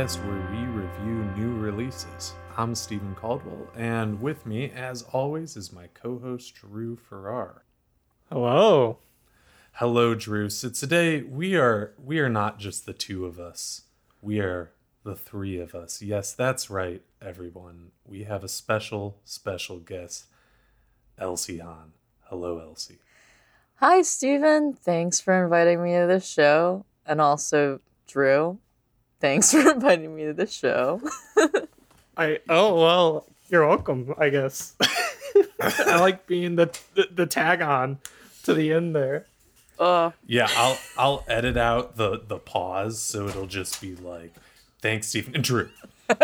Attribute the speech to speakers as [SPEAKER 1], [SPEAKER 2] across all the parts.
[SPEAKER 1] podcast where we review new releases. I'm Stephen Caldwell, and with me, as always, is my co-host Drew Farrar.
[SPEAKER 2] Hello.
[SPEAKER 1] Hello, Drew. So today we are we are not just the two of us. We are the three of us. Yes, that's right, everyone. We have a special, special guest, Elsie Han. Hello, Elsie.
[SPEAKER 3] Hi, Stephen. Thanks for inviting me to this show. And also, Drew, thanks for inviting me to the show.
[SPEAKER 2] I oh well, you're welcome. I guess. I like being the, the the tag on to the end there.
[SPEAKER 3] Uh,
[SPEAKER 1] Yeah, I'll I'll edit out the the pause so it'll just be like, thanks, Stephen and Drew.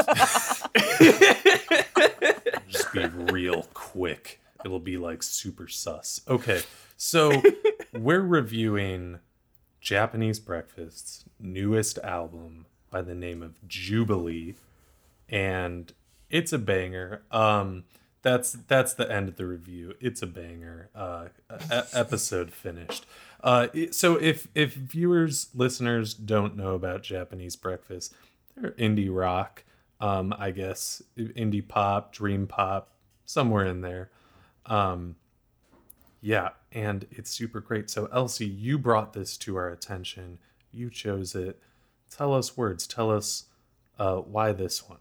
[SPEAKER 1] just be real quick. It'll be like super sus. Okay, so we're reviewing Japanese Breakfast's newest album by the name of Jubilee, and it's a banger. Um, that's that's the end of the review. It's a banger. Uh, episode finished. Uh, so if if viewers listeners don't know about Japanese Breakfast, they're indie rock. Um, I guess indie pop, dream pop, somewhere in there. Um, yeah, and it's super great. So Elsie, you brought this to our attention. You chose it. Tell us words. Tell us uh, why this one.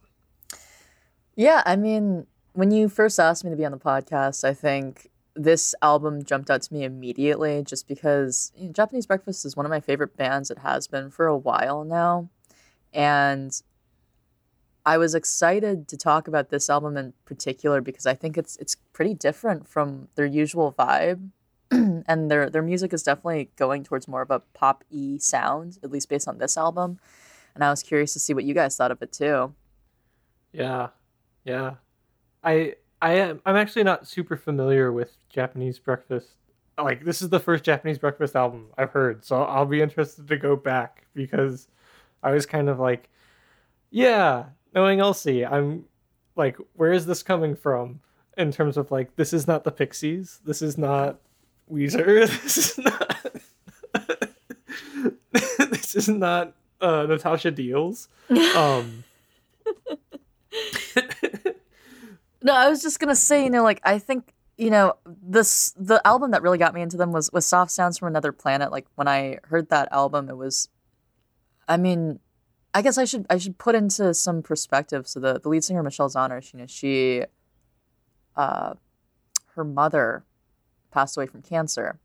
[SPEAKER 3] yeah, I mean, when you first asked me to be on the podcast, I think this album jumped out to me immediately just because you know, Japanese Breakfast is one of my favorite bands. It has been for a while now. And I was excited to talk about this album in particular because I think it's it's pretty different from their usual vibe. and their their music is definitely going towards more of a pop y sound, at least based on this album. And I was curious to see what you guys thought of it too.
[SPEAKER 2] Yeah, yeah. I I am I'm actually not super familiar with Japanese breakfast. Like this is the first Japanese breakfast album I've heard, so I'll be interested to go back because I was kind of like, yeah, knowing Elsie, I'm like, where is this coming from? In terms of like, this is not the Pixies, this is not Weezer, this is not, this is not uh, Natasha Deals. Um,
[SPEAKER 3] No, I was just gonna say, you know, like I think you know this the album that really got me into them was was Soft Sounds from Another Planet. Like when I heard that album, it was, I mean, I guess I should I should put into some perspective. So the the lead singer Michelle Zauner, you know, she, uh, her mother passed away from cancer,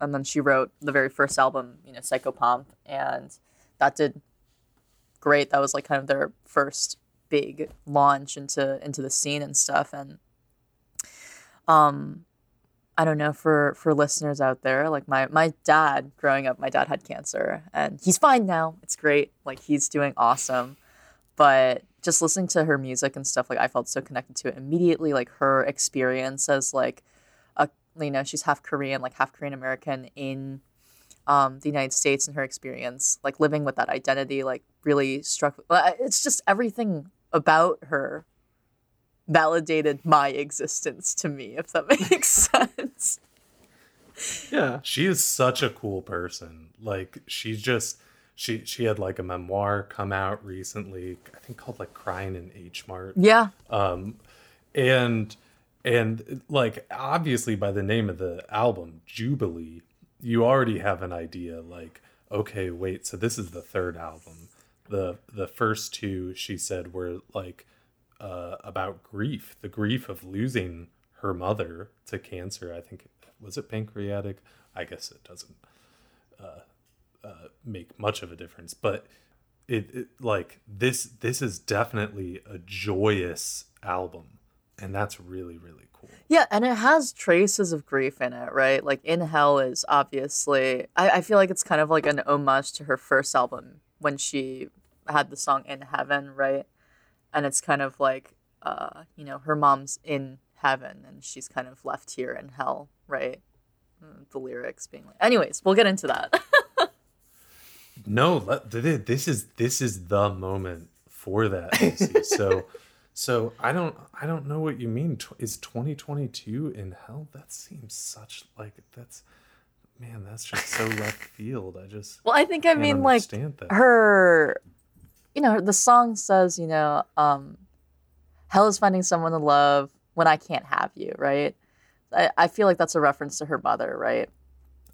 [SPEAKER 3] and then she wrote the very first album, you know, Psychopomp, and that did great. That was like kind of their first big launch into into the scene and stuff. And um I don't know for for listeners out there like my my dad growing up my dad had cancer and he's fine now. It's great. Like he's doing awesome. But just listening to her music and stuff like I felt so connected to it immediately. Like her experience as like you know she's half Korean like half Korean American in um, the United States and her experience, like living with that identity, like really struck. well, It's just everything about her validated my existence to me, if that makes sense.
[SPEAKER 2] yeah.
[SPEAKER 1] She is such a cool person. Like she's just she she had like a memoir come out recently, I think called like Crying in H Mart.
[SPEAKER 3] Yeah,
[SPEAKER 1] Um and and like obviously by the name of the album, Jubilee, you already have an idea like okay, wait, so this is the third album. The the first two she said were like uh about grief, the grief of losing her mother to cancer. I think was it pancreatic? I guess it doesn't uh, uh, make much of a difference, but it, it like this this is definitely a joyous album, and that's really really cool.
[SPEAKER 3] yeah, and it has traces of grief in it, right? Like In Hell is obviously. I, I feel like it's kind of like an homage to her first album when she had the song In Heaven, right? And it's kind of like, uh, you know, her mom's in heaven and she's kind of left here in hell, right? Mm, The lyrics being like. Anyways, we'll get into that.
[SPEAKER 1] No, let, th- th- this is this is the moment for that. So, so I don't I don't know what you mean. Is twenty twenty two in hell? That seems such like that's man, that's just so left field. I just
[SPEAKER 3] Well, I think I mean like
[SPEAKER 1] that.
[SPEAKER 3] her you know the song says you know um hell is finding someone to love when i can't have you right i, I feel like that's a reference to her mother right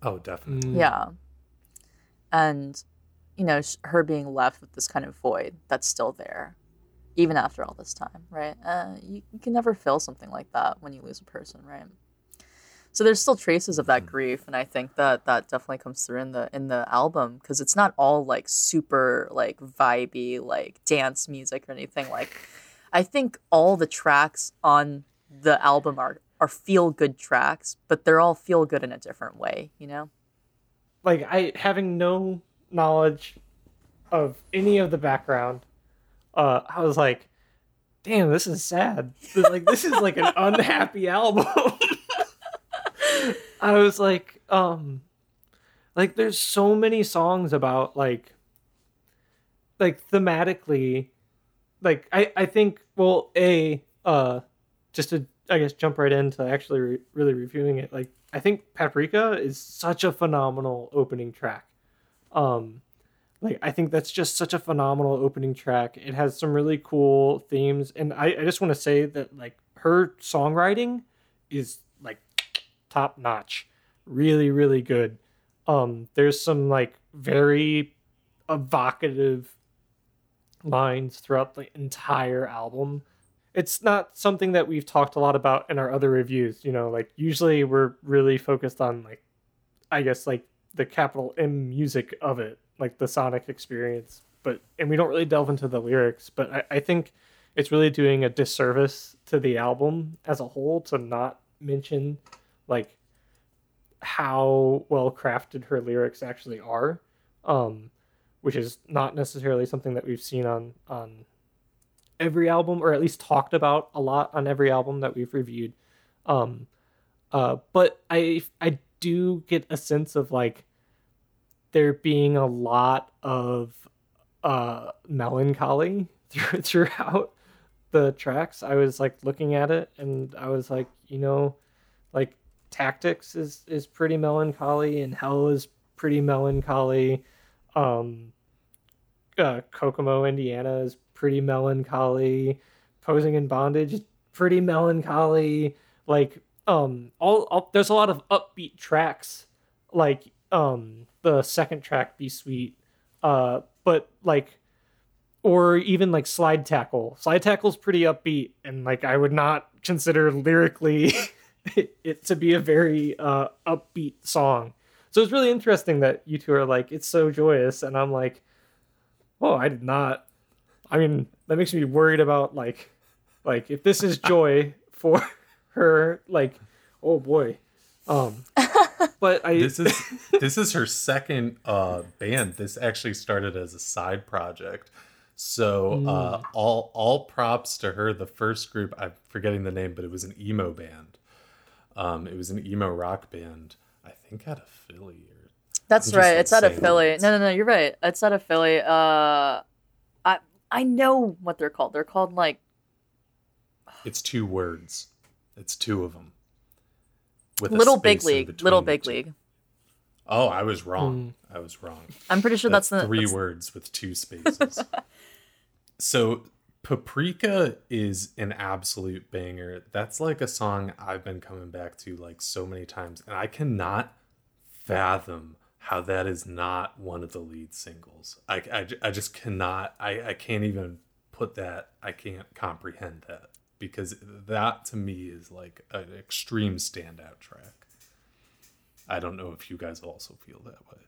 [SPEAKER 1] Oh, definitely.
[SPEAKER 2] Mm.
[SPEAKER 3] yeah and you know her being left with this kind of void that's still there even after all this time right? Uh, you, you can never fill something like that when you lose a person right? So there's still traces of that
[SPEAKER 1] Mhm.
[SPEAKER 3] grief and i think that that definitely comes through in the in the album because it's not all like super like vibey like dance music or anything like i think all the tracks on the album are are feel good tracks but they're all feel good in a different way you know?
[SPEAKER 2] Like I having no knowledge of any of the background, uh, I was like, "Damn, this is sad. Like this is like an unhappy album." I was like, um, like there's so many songs about like, like thematically, like I I think well a uh, just to I guess jump right into actually re- really reviewing it like I think Paprika is such a phenomenal opening track. Um like I think that's just such a phenomenal opening track. It has some really cool themes and I, I just want to say that like her songwriting is like top notch. Really, really good. Um there's some like very evocative lines throughout the entire album it's not something that we've talked a lot about in our other reviews you know like usually we're really focused on like i guess like the capital m music of it like the sonic experience but and we don't really delve into the lyrics but i, I think it's really doing a disservice to the album as a whole to not mention like how well crafted her lyrics actually are um which is not necessarily something that we've seen on on every album or at least talked about a lot on every album that we've reviewed. Um uh but i i do get a sense of like there being a lot of uh melancholy through, throughout the tracks i was like looking at it and i was like you know like tactics is is pretty melancholy and hell is pretty melancholy um uh, Kokomo, Indiana is pretty melancholy. Posing in bondage pretty melancholy. Like um, all, all there's a lot of upbeat tracks, like um, the second track, "Be Sweet," uh, but like, or even like "Slide Tackle." Slide Tackle's pretty upbeat, and like I would not consider lyrically it, it to be a very uh, upbeat song. So it's really interesting that you two are like, it's so joyous, and I'm like, oh, I did not. I mean, that makes me worried about like, like if this is joy for her, like, oh boy. Um, but I
[SPEAKER 1] This is this is her second uh band. This actually started as a side project. So uh all all props to her. The first group, I'm forgetting the name, but it was an emo band. Um it was an emo rock band. I think out of Philly or
[SPEAKER 3] That's
[SPEAKER 1] I'm
[SPEAKER 3] right. It's out of
[SPEAKER 1] saying
[SPEAKER 3] Philly.
[SPEAKER 1] words.
[SPEAKER 3] No, no, no. You're right. It's out of Philly. Uh, I I know what they're called. They're called like
[SPEAKER 1] it's two words. It's two of them. With
[SPEAKER 3] Little Big
[SPEAKER 1] space in
[SPEAKER 3] League.
[SPEAKER 1] between
[SPEAKER 3] Little Big. League.
[SPEAKER 1] Oh, I was wrong. Hmm. I was wrong.
[SPEAKER 3] I'm pretty sure that's,
[SPEAKER 1] That's,
[SPEAKER 3] the
[SPEAKER 1] three
[SPEAKER 3] that's-
[SPEAKER 1] words with two spaces. so Paprika is an absolute banger. That's like a song I've been coming back to like so many times, and I cannot fathom how that is not one of the lead singles. I, I, I just cannot. I, I can't even put that. I can't comprehend that because that to me is like an extreme standout track. I don't know if you guys also feel that way.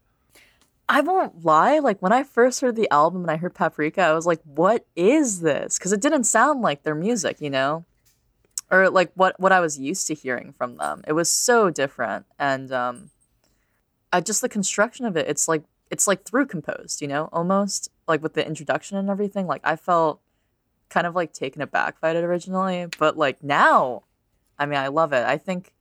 [SPEAKER 3] I won't lie. Like when I first heard the album and I heard Paprika, I was like, "What is this?" Because it didn't sound like their music, you know, or like what what I was used to hearing from them. It was so different, and um, I just the construction of it. It's like it's like through composed, you know, almost like with the introduction and everything. Like I felt kind of like taken aback by it originally, but like now, I mean, I love it. I think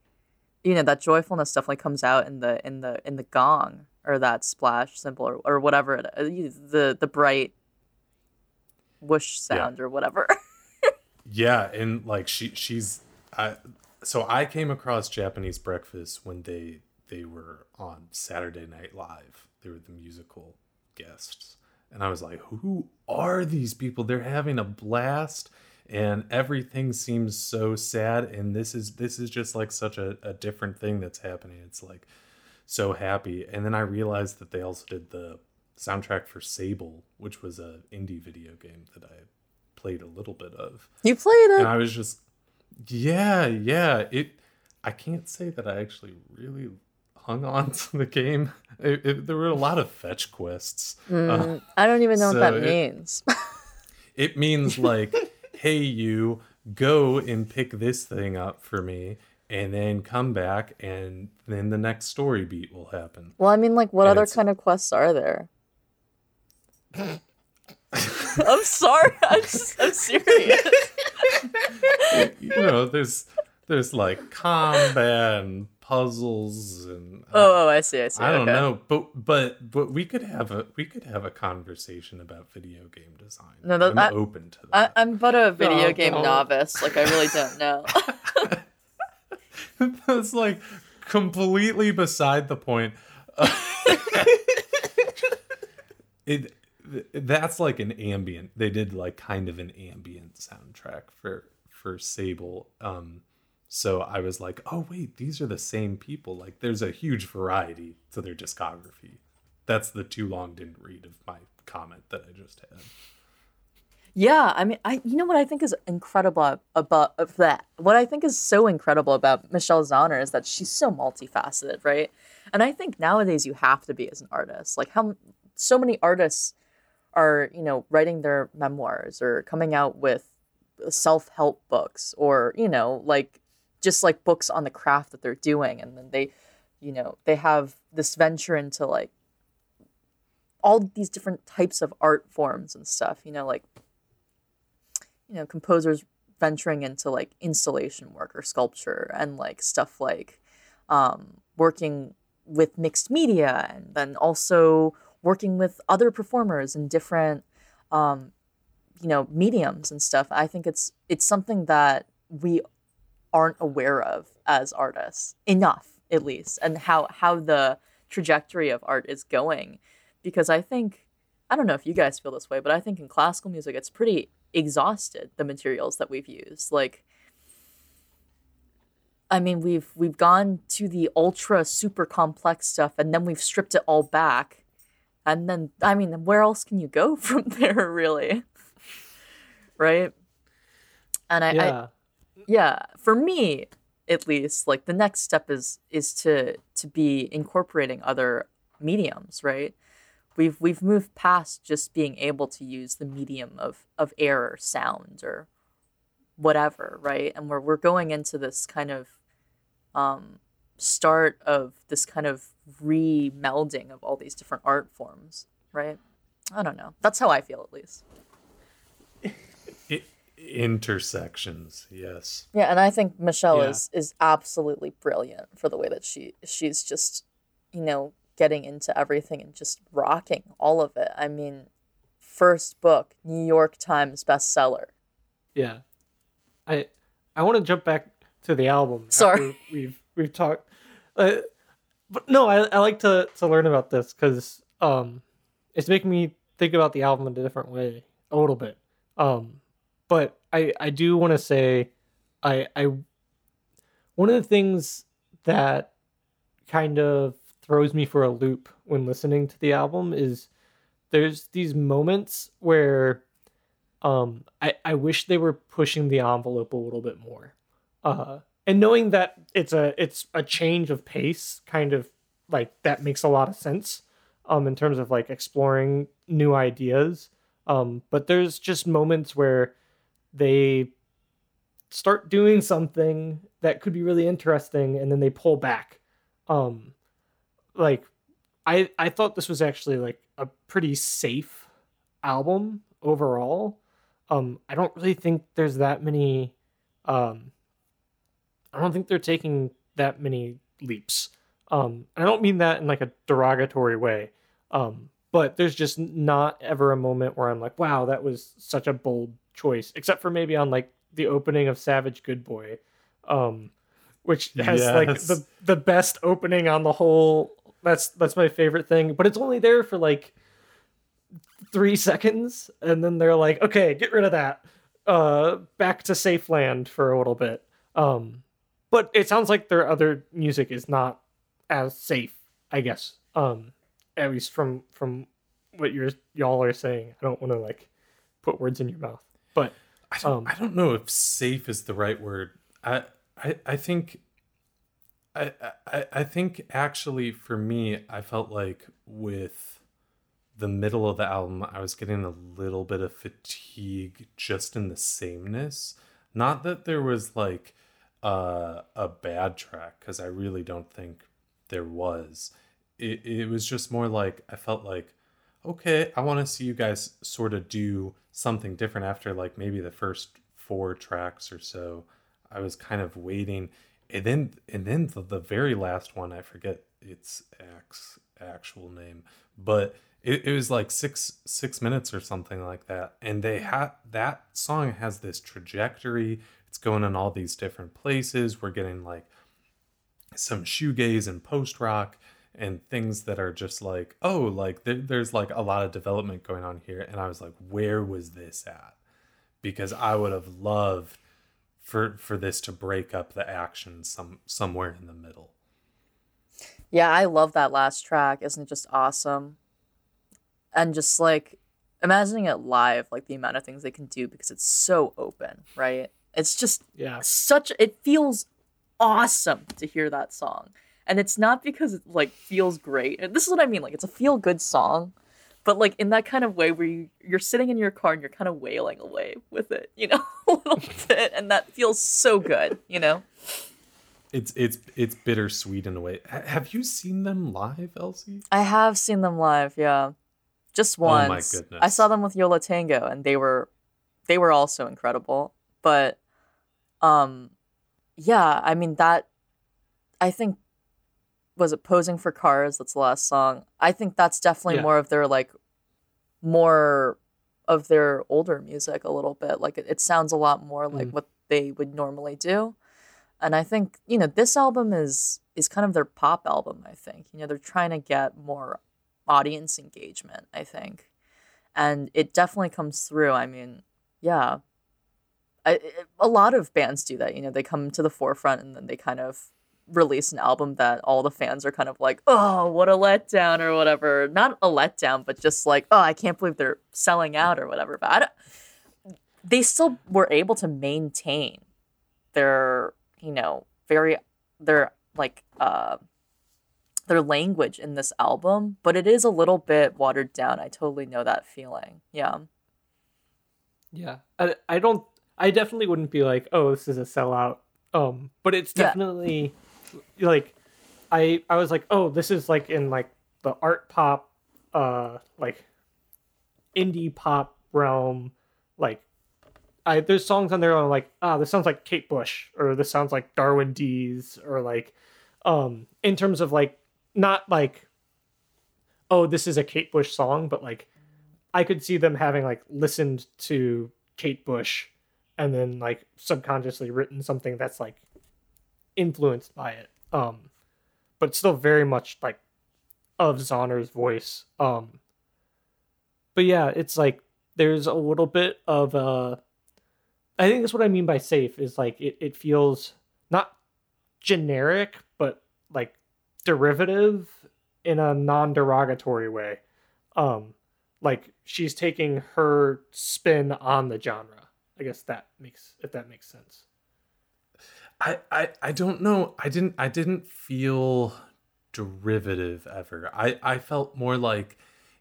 [SPEAKER 3] you know that joyfulness definitely comes out in the in the in the gong or that splash cymbal or, or whatever it uh, the the bright whoosh sound or whatever
[SPEAKER 1] Yeah, and like she she's I so I came across Japanese breakfast when they they were on Saturday Night Live. They were the musical guests. And I was like, who are these people? They're having a blast and everything seems so sad and this is this is just like such a, a different thing that's happening. It's like so happy. And then I realized that they also did the soundtrack for Sable, which was a indie video game that I played a little bit of.
[SPEAKER 3] You played it.
[SPEAKER 1] And I was just yeah, yeah. It I can't say that I actually really hung on to the game. It, it, there were a lot of fetch quests.
[SPEAKER 3] Mm, I don't even know what that
[SPEAKER 1] it-
[SPEAKER 3] means.
[SPEAKER 1] It means like, hey, you go and pick this thing up for me, and then come back, and then the next story beat will happen.
[SPEAKER 3] well, I mean, like, what
[SPEAKER 1] And
[SPEAKER 3] other
[SPEAKER 1] it's-
[SPEAKER 3] kind of quests are there? I'm sorry. I'm, just, I'm serious.
[SPEAKER 1] you know, there's there's like combat and puzzles and uh,
[SPEAKER 3] Oh, oh, I see. I see.
[SPEAKER 1] I don't
[SPEAKER 3] okay.
[SPEAKER 1] know, but but but we could have a we could have a conversation about video game design.
[SPEAKER 3] No, that-
[SPEAKER 1] I'm
[SPEAKER 3] I-
[SPEAKER 1] open to that.
[SPEAKER 3] I'm but a video
[SPEAKER 2] No,
[SPEAKER 3] game
[SPEAKER 2] no.
[SPEAKER 3] novice. Like, I really don't know.
[SPEAKER 1] That's like completely beside the point. it that's like an ambient. They did like kind of an ambient soundtrack for for Sable. Um so I was like, "Oh wait, these are the same people. Like there's a huge variety to their discography." That's the too long didn't read of my comment that I just had.
[SPEAKER 3] Yeah, I mean, I you know what I think is incredible about uh, of that. What I think is so incredible about Michelle Zauner is that she's so multifaceted, right? And I think nowadays you have to be as an artist. Like how so many artists are, you know, writing their memoirs or coming out with self-help books or, you know, like just like books on the craft that they're doing and then they, you know, they have this venture into like all these different types of art forms and stuff, you know, like you know composers venturing into like installation work or sculpture and like stuff like um, working with mixed media and then also working with other performers in different um, you know mediums and stuff. I think it's it's something that we aren't aware of as artists enough at least and how how the trajectory of art is going. Because i think i don't know if you guys feel this way but i think in classical music it's pretty exhausted the materials that we've used. Like i mean we've we've gone to the ultra super complex stuff and then we've stripped it all back. And then i mean where else can you go from there really? Right? And i,
[SPEAKER 2] Yeah.
[SPEAKER 3] Yeah for me at least like the next step is is to to be incorporating other mediums right? We've we've moved past just being able to use the medium of of air or sound or whatever right? And we're we're going into this kind of um start of this kind of re-melding of all these different art forms right? I don't know. That's how i feel at least
[SPEAKER 1] intersections, yes.
[SPEAKER 3] Yeah, and I think Michelle
[SPEAKER 2] Yeah.
[SPEAKER 3] is is absolutely brilliant for the way that she she's just, you know, getting into everything and just rocking all of it. I mean, first book, New York Times bestseller.
[SPEAKER 2] Yeah. I I want to jump back to the album.
[SPEAKER 3] Sorry.
[SPEAKER 2] we've we've talked. Uh, but no, I I like to to learn about this because um, it's making me think about the album in a different way a little bit. Um, but I I do want to say, I I one of the things that kind of throws me for a loop when listening to the album is there's these moments where um I, I wish they were pushing the envelope a little bit more. Uh and knowing that it's a it's a change of pace kind of like that makes a lot of sense um in terms of like exploring new ideas um but there's just moments where they start doing something that could be really interesting and then they pull back. Um like i i thought this was actually like a pretty safe album overall. Um i don't really think there's that many um i don't think they're taking that many leaps. Um i don't mean that in like a derogatory way. Um but there's just not ever a moment where i'm like wow that was such a bold choice except for maybe on like the opening of savage good boy um which has like the the best opening on the whole. That's that's my favorite thing, but it's only there for like three seconds, and then they're like, "Okay, get rid of that. Uh, back to safe land for a little bit." Um, but it sounds like their other music is not as safe, I guess. Um, at least from from what you're y'all are saying. I don't want to like put words in your mouth, but
[SPEAKER 1] I don't,
[SPEAKER 2] Um,
[SPEAKER 1] I don't know if safe is the right word. I I, I think I, I I think actually for me I felt like with the middle of the album I was getting a little bit of fatigue just in the sameness. Not that there was like uh, a bad track because I really don't think there was. It it was just more like I felt like okay, I want to see you guys sort of do something different after like maybe the first four tracks or so. I was kind of waiting, and then and then the, the very last one, I forget its actual name, but it, it was like six six minutes or something like that, and they had that song has this trajectory. It's going in all these different places. We're getting like some shoegaze and post rock and things that are just like oh like there, there's like a lot of development going on here and i was like where was this at because i would have loved for for this to break up the action some somewhere in the middle
[SPEAKER 3] Yeah, I love that last track. Isn't it just awesome? And just like imagining it live, like the amount of things they can do because it's so open, right? It's just
[SPEAKER 2] yeah,
[SPEAKER 3] such it feels awesome to hear that song. And it's not because it like feels great. And this is what I mean, like it's a feel good song, but like in that kind of way where you, you're sitting in your car and you're kind of wailing away with it, you know, a little bit, and that feels so good, you know.
[SPEAKER 1] it's it's it's bittersweet in a way Ha- have you seen them live elsie
[SPEAKER 3] I have seen them live, yeah. Just once.
[SPEAKER 1] Oh my
[SPEAKER 3] once. I saw them with Yo La Tengo and they were they were also incredible. But um yeah, I mean that I think was it posing for cars that's the last song. I think that's definitely
[SPEAKER 2] Yeah.
[SPEAKER 3] more of their like more of their older music a little bit. Like it, it sounds a lot more like
[SPEAKER 2] Mm.
[SPEAKER 3] what they would normally do. And I think, you know, this album is is kind of their pop album, I think. You know, they're trying to get more audience engagement, I think. And it definitely comes through. I mean, yeah. a lot of bands do that. You know, they come to the forefront and then they kind of release an album that all the fans are kind of like, oh, what a letdown or whatever. Not a letdown, but just like, oh, I can't believe they're selling out or whatever. But they still were able to maintain their, you know, very, their like, uh, their language in this album, but it is a little bit watered down. I totally know that feeling. Yeah.
[SPEAKER 2] yeah. I, I don't. I definitely wouldn't be like, oh, this is a sellout. Um, but it's
[SPEAKER 3] Yeah.
[SPEAKER 2] Like, I I was like, oh, this is like in like the art pop, uh, like indie pop realm. Like, I there's songs on there I'm like, ah, this sounds like Kate Bush, or this sounds like Darwin Deez, or like, um, in terms of like not like, oh, this is a Kate Bush song, but like, I could see them having like listened to Kate Bush and then like subconsciously written something that's like influenced by it. Um, but still very much like of Zauner's voice. Um, but yeah, it's like there's a little bit of uh I think that's what I mean by safe is like it, it feels not generic, but like derivative in a non-derogatory way. Um, like she's taking her spin on the genre. I guess that makes if that makes sense.
[SPEAKER 1] I, I I don't know. I didn't I didn't feel derivative ever. I I felt more like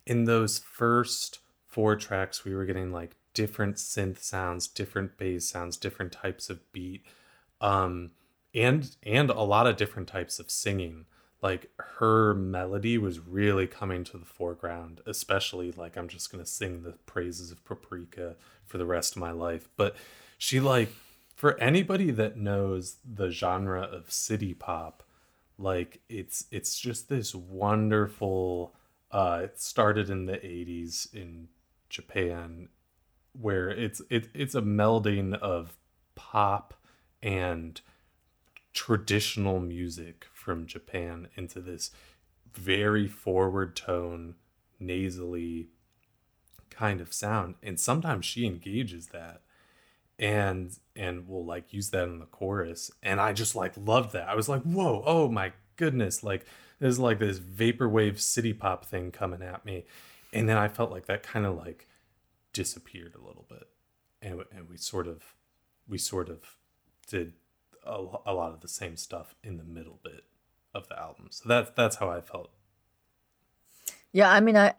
[SPEAKER 1] in those first four tracks we were getting like different synth sounds, different bass sounds, different types of beat, um, and and a lot of different types of singing. Like her melody was really coming to the foreground, especially like I'm just gonna sing the praises of Paprika for the rest of my life. But she like for anybody that knows the genre of city pop, like it's it's just this wonderful uh it started in the 80s in Japan where it's it, it's a melding of pop and traditional music from Japan into this very forward tone, nasally kind of sound. And sometimes she engages that and and we'll like use that in the chorus. And I just like loved that. I was like, whoa, oh my goodness, like there's like this vaporwave city pop thing coming at me. And then I felt like that kind of like disappeared a little bit. And, and we sort of we sort of did a, a lot of the same stuff in the middle bit of the album. So that's that's how I felt.
[SPEAKER 3] Yeah, I mean, I,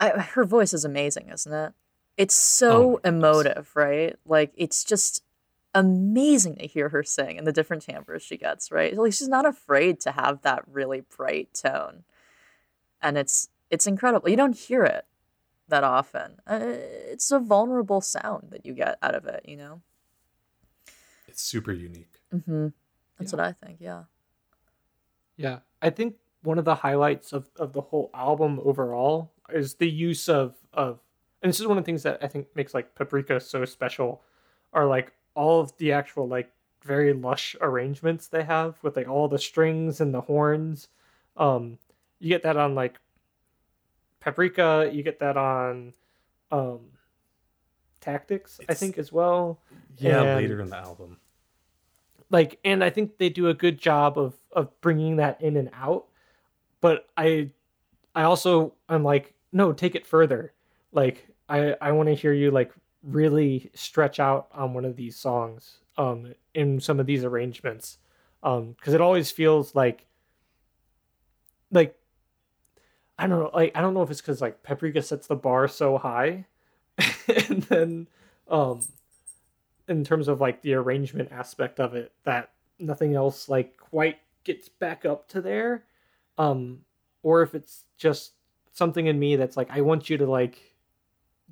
[SPEAKER 3] I her voice is amazing, isn't it? It's so
[SPEAKER 1] Oh my
[SPEAKER 3] emotive, right? Like it's just amazing to hear her sing and the different timbres she gets, right? Like she's not afraid to have that really bright tone, and it's it's incredible. You don't hear it that often. Uh, It's a vulnerable sound that you get out of it, you know.
[SPEAKER 1] It's super unique.
[SPEAKER 3] Mm-hmm. That's
[SPEAKER 2] Yeah.
[SPEAKER 3] what I think. Yeah.
[SPEAKER 2] Yeah, I think one of the highlights of, of the whole album overall is the use of of, and this is one of the things that I think makes like Paprika so special, are like all of the actual like very lush arrangements they have with like all the strings and the horns. Um, you get that on like Paprika. You get that on um, Tactics, I think as well
[SPEAKER 1] Yeah,
[SPEAKER 2] And-
[SPEAKER 1] later in the album.
[SPEAKER 2] like and i think they do a good job of of bringing that in and out but i i also i'm like no take it further like i i want to hear you like really stretch out on one of these songs um in some of these arrangements um because it always feels like like i don't know like i don't know if it's because like paprika sets the bar so high and then um in terms of like the arrangement aspect of it that nothing else like quite gets back up to there um or if it's just something in me that's like I want you to like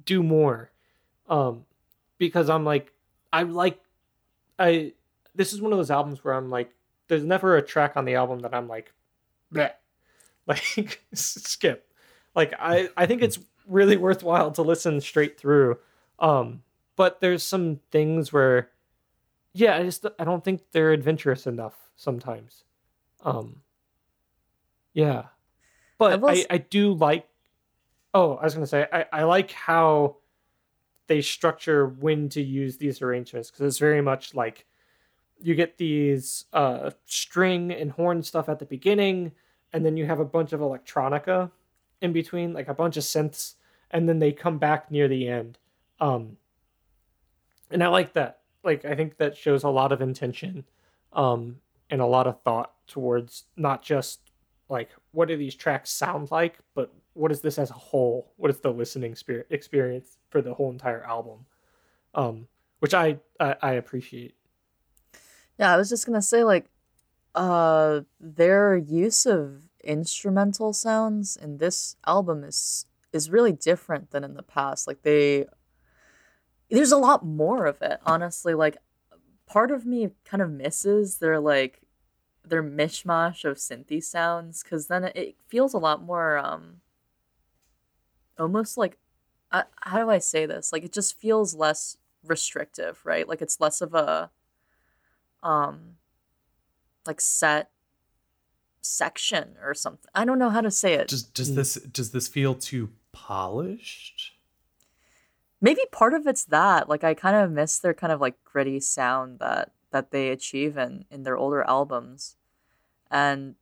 [SPEAKER 2] do more um because I'm like I like I this is one of those albums where I'm like there's never a track on the album that I'm like bleh like skip. Like I I think it's really worthwhile to listen straight through um but there's some things where yeah i just i don't think they're adventurous enough sometimes um yeah. But
[SPEAKER 3] I've
[SPEAKER 2] I, I do like oh i was gonna say i, I like how they structure when to use these arrangements because it's very much like you get these uh string and horn stuff at the beginning and then you have a bunch of electronica in between like a bunch of synths and then they come back near the end um and I like that. Like I think that shows a lot of intention, um, and a lot of thought towards not just like what do these tracks sound like, but what is this as a whole? What is the listening experience for the whole entire album? Um, which I I, I appreciate.
[SPEAKER 3] Yeah, I was just gonna say like uh their use of instrumental sounds in this album is is really different than in the past. Like they there's a lot more of it, honestly. Like part of me kind of misses their like their mishmash of synthy sounds because then it, it feels a lot more um almost like uh, how do I say this? Like it just feels less restrictive, right? Like it's less of a um like set section or something. I don't know how to say it.
[SPEAKER 1] Does does
[SPEAKER 2] Mm.
[SPEAKER 1] this does this feel too polished?
[SPEAKER 3] Maybe part of it's that. Like I kind of miss their kind of like gritty sound that that they achieve in in their older albums. And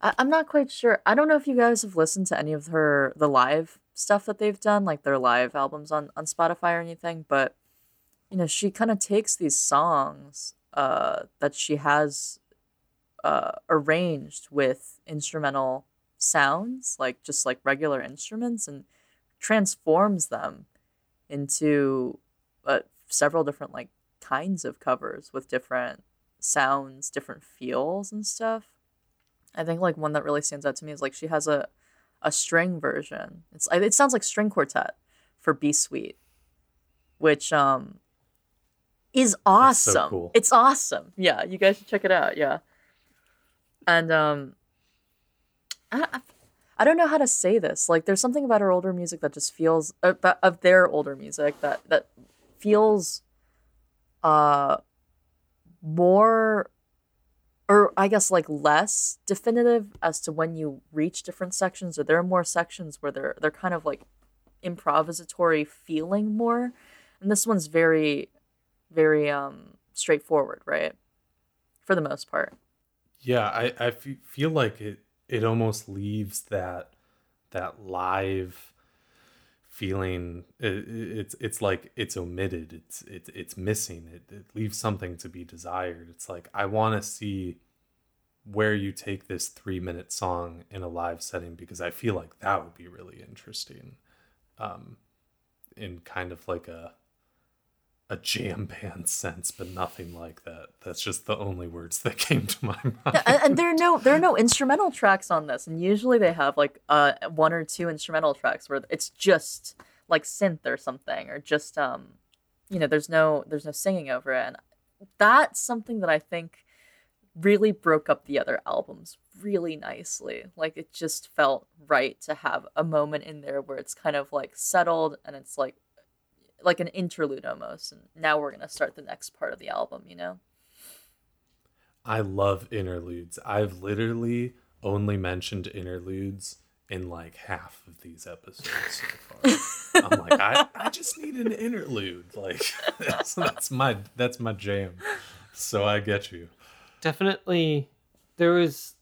[SPEAKER 3] I, I'm not quite sure. I don't know if you guys have listened to any of her the live stuff that they've done, like their live albums on on Spotify or anything, but you know, she kind of takes these songs uh that she has uh arranged with instrumental sounds, like just like regular instruments, and transforms them into uh, several different like kinds of covers with different sounds, different feels and stuff. I think like one that really stands out to me is like she has a a string version. It's it sounds like string quartet for Be Sweet, which um is
[SPEAKER 1] That's so
[SPEAKER 3] awesome.
[SPEAKER 1] cool.
[SPEAKER 3] It's awesome. Yeah, you guys should check it out. Yeah, and um, I, I, I don't know how to say this. Like, there's something about her older music that just feels uh, of their older music that that feels uh more or I guess like less definitive as to when you reach different sections or there are more sections where they're they're kind of like improvisatory feeling more. And this one's very very um straightforward right? For the most part.
[SPEAKER 1] Yeah, I, I fe- feel like it it almost leaves that that live feeling it, it's it's like it's omitted it's it's it's missing it, it leaves something to be desired. It's like i want to see where you take this three minute song in a live setting because i feel like that would be really interesting um in kind of like a a jam band sense but nothing like that that's just the only words that came to my mind
[SPEAKER 3] Yeah, and, and there are no there are no instrumental tracks on this, and usually they have like uh one or two instrumental tracks where it's just like synth or something, or just um, you know, there's no there's no singing over it, and that's something that I think really broke up the other albums really nicely. Like it just felt right to have a moment in there where it's kind of like settled and it's like like an interlude almost, and now we're gonna start the next part of the album, you know.
[SPEAKER 1] I love interludes. I've literally only mentioned interludes in like half of these episodes so far. I'm like, I, I just need an interlude. Like that's, that's my that's my jam. So I get you.
[SPEAKER 2] definitely there was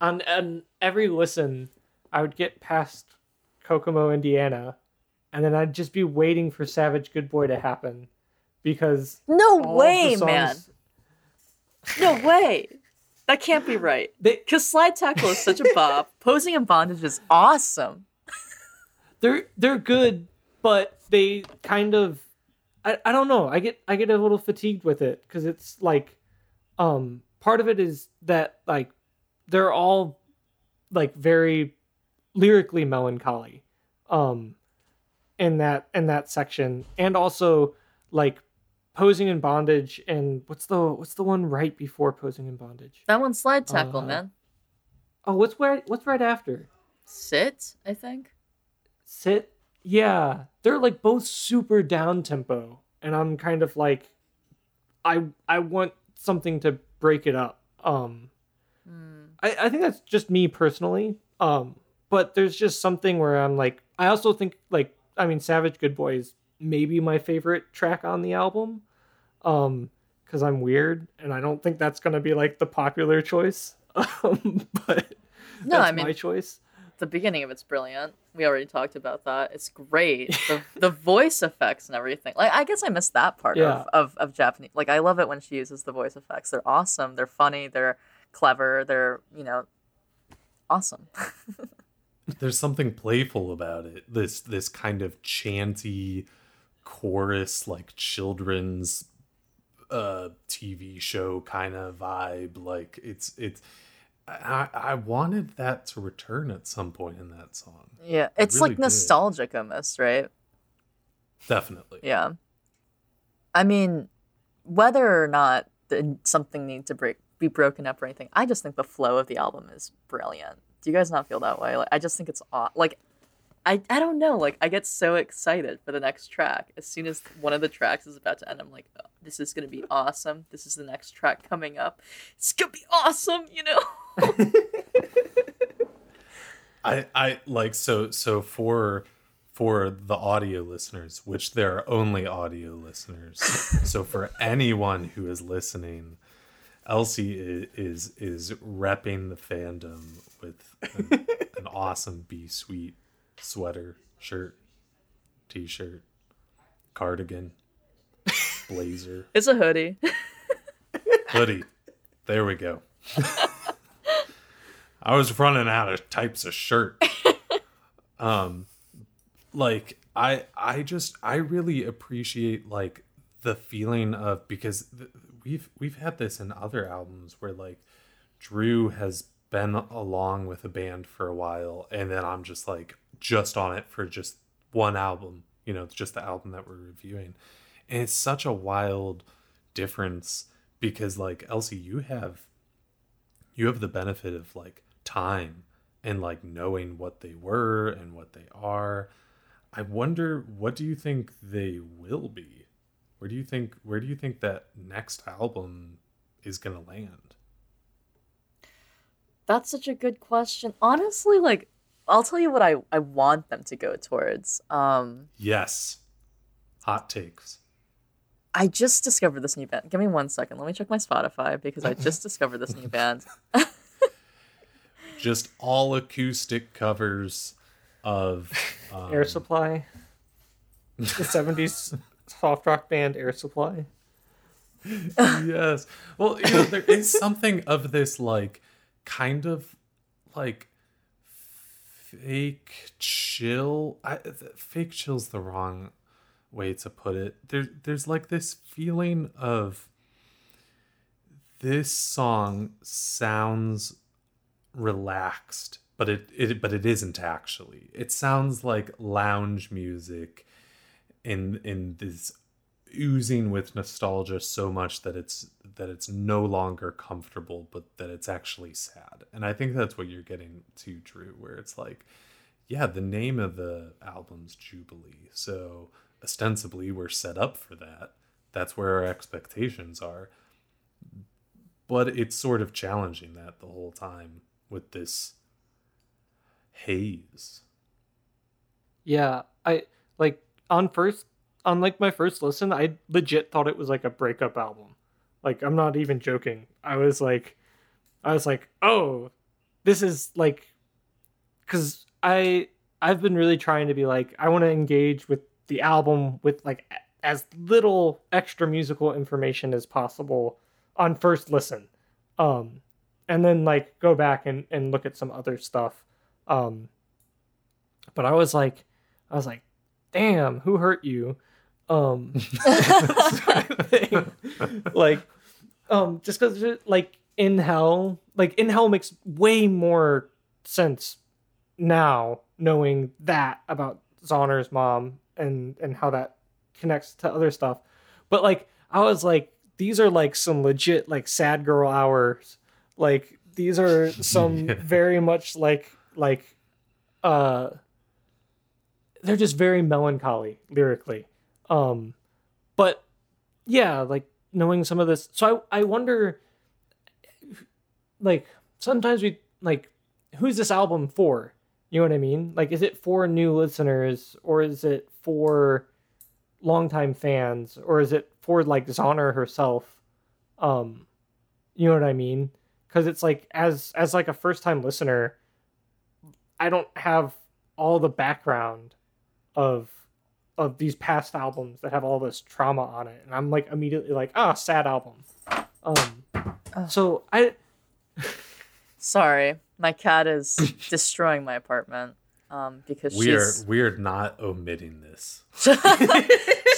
[SPEAKER 2] on, on every listen i would get past kokomo indiana and then i'd just be waiting for savage good boy to happen because
[SPEAKER 3] No
[SPEAKER 2] all of the
[SPEAKER 3] way,
[SPEAKER 2] songs-
[SPEAKER 3] man. No way. That can't be right.
[SPEAKER 2] They-
[SPEAKER 3] Because slide tackle is such a bop. Posing in bondage is awesome.
[SPEAKER 2] they're they're good but they kind of I, I don't know i get i get a little fatigued with it because it's like um part of it is that like they're all like very lyrically melancholy um in that in that section. And also like posing in bondage and what's the what's the one right before posing in bondage?
[SPEAKER 3] That one's slide tackle,
[SPEAKER 2] Uh,
[SPEAKER 3] man.
[SPEAKER 2] oh what's right what's right after?
[SPEAKER 3] Sit, I think.
[SPEAKER 2] sit? Yeah. They're like both super down tempo. And i'm kind of like i i want something to break it up. Um
[SPEAKER 3] Hmm.
[SPEAKER 2] I, I think that's just me personally. Um but there's just something where i'm like i also think like i mean savage good boy is maybe my favorite track on the album um because i'm weird and i don't think that's gonna be like the popular choice um but
[SPEAKER 3] No, I mean
[SPEAKER 2] my choice
[SPEAKER 3] the beginning of it's brilliant. We already talked about that. It's great. The, the voice effects and everything. Like I guess I missed that part
[SPEAKER 2] Yeah.
[SPEAKER 3] of, of, of Japanese. Like I love it when she uses the voice effects. They're awesome. They're funny. They're clever. They're you know awesome.
[SPEAKER 1] There's something playful about it. This this kind of chanty chorus like children's uh TV show kind of vibe. Like it's it's I, I wanted that to return at some point in that song.
[SPEAKER 3] yeah, it's
[SPEAKER 1] really
[SPEAKER 3] like
[SPEAKER 1] did.
[SPEAKER 3] nostalgic almost, right?
[SPEAKER 1] Definitely.
[SPEAKER 3] Yeah. I mean, whether or not the, something needs to break be broken up or anything, I just think the flow of the album is brilliant. Do you guys not feel that way? Like, I just think it's aw- like, I I don't know. Like, I get so excited for the next track as soon as one of the tracks is about to end. I'm like, oh, this is gonna be awesome. This is the next track coming up. It's gonna be awesome. You know.
[SPEAKER 1] I I like so so for for the audio listeners, which there are only audio listeners. so for anyone who is listening, Elsie is is, is repping the fandom with an, an awesome Be Sweet sweater, shirt, t shirt, cardigan, blazer,
[SPEAKER 3] It's a hoodie.
[SPEAKER 1] hoodie. There we go. I was running out of types of shirt. Um like I I just I really appreciate like the feeling of because th- we've we've had this in other albums where like Drew has been along with a band for a while and then I'm just like just on it for just one album, you know, just the album that we're reviewing. And it's such a wild difference because like Elsie you have you have the benefit of like time and like knowing what they were and what they are. I wonder what do you think they will be? Where do you think where do you think that next album is going to land?
[SPEAKER 3] That's such a good question. Honestly, like I'll tell you what I, I want them to go towards. Um
[SPEAKER 1] Yes. Hot takes.
[SPEAKER 3] I just discovered this new band. Give me one second. Let me check my Spotify because I just discovered this new band.
[SPEAKER 1] Just all acoustic covers of um,
[SPEAKER 2] Air Supply. the 70s soft rock band Air Supply.
[SPEAKER 1] yes. Well, you know, there is something of this like kind of like fake chill. I, fake chill's the wrong way to put it. There, there's like this feeling of this song sounds relaxed, but it, it but it isn't actually. It sounds like lounge music in in this oozing with nostalgia so much that it's that it's no longer comfortable but that it's actually sad. And i think that's what you're getting to drew where it's like yeah the name of the album's jubilee. So ostensibly we're set up for that. That's where our expectations are. But it's sort of challenging that the whole time with this haze.
[SPEAKER 2] Yeah, I like on first on like my first listen, I legit thought it was like a breakup album. Like I'm not even joking. I was like I was like, "Oh, this is like cuz I I've been really trying to be like I want to engage with the album with like as little extra musical information as possible on first listen. Um and then like go back and and look at some other stuff. Um but I was like I was like, damn, who hurt you? Um, sort of like, um, just because like in hell, like in hell makes way more sense now knowing that about Zauner's mom and and how that connects to other stuff. But like, I was like, these are like some legit like sad girl hours. Like these are some
[SPEAKER 1] Yeah.
[SPEAKER 2] very much like like uh they're just very melancholy lyrically. Um, but yeah, like knowing some of this. So I I wonder, like sometimes we like, who's this album for? You know what I mean? Like, is it for new listeners or is it for longtime fans or is it for like Zauner herself? Um, you know what I mean? Because it's like as as like a first time listener, I don't have all the background of of these past albums that have all this trauma on it and i'm like immediately like ah sad album um so i
[SPEAKER 3] Sorry, my cat is destroying my apartment. Um, because
[SPEAKER 1] we are
[SPEAKER 3] she's
[SPEAKER 1] we are not omitting this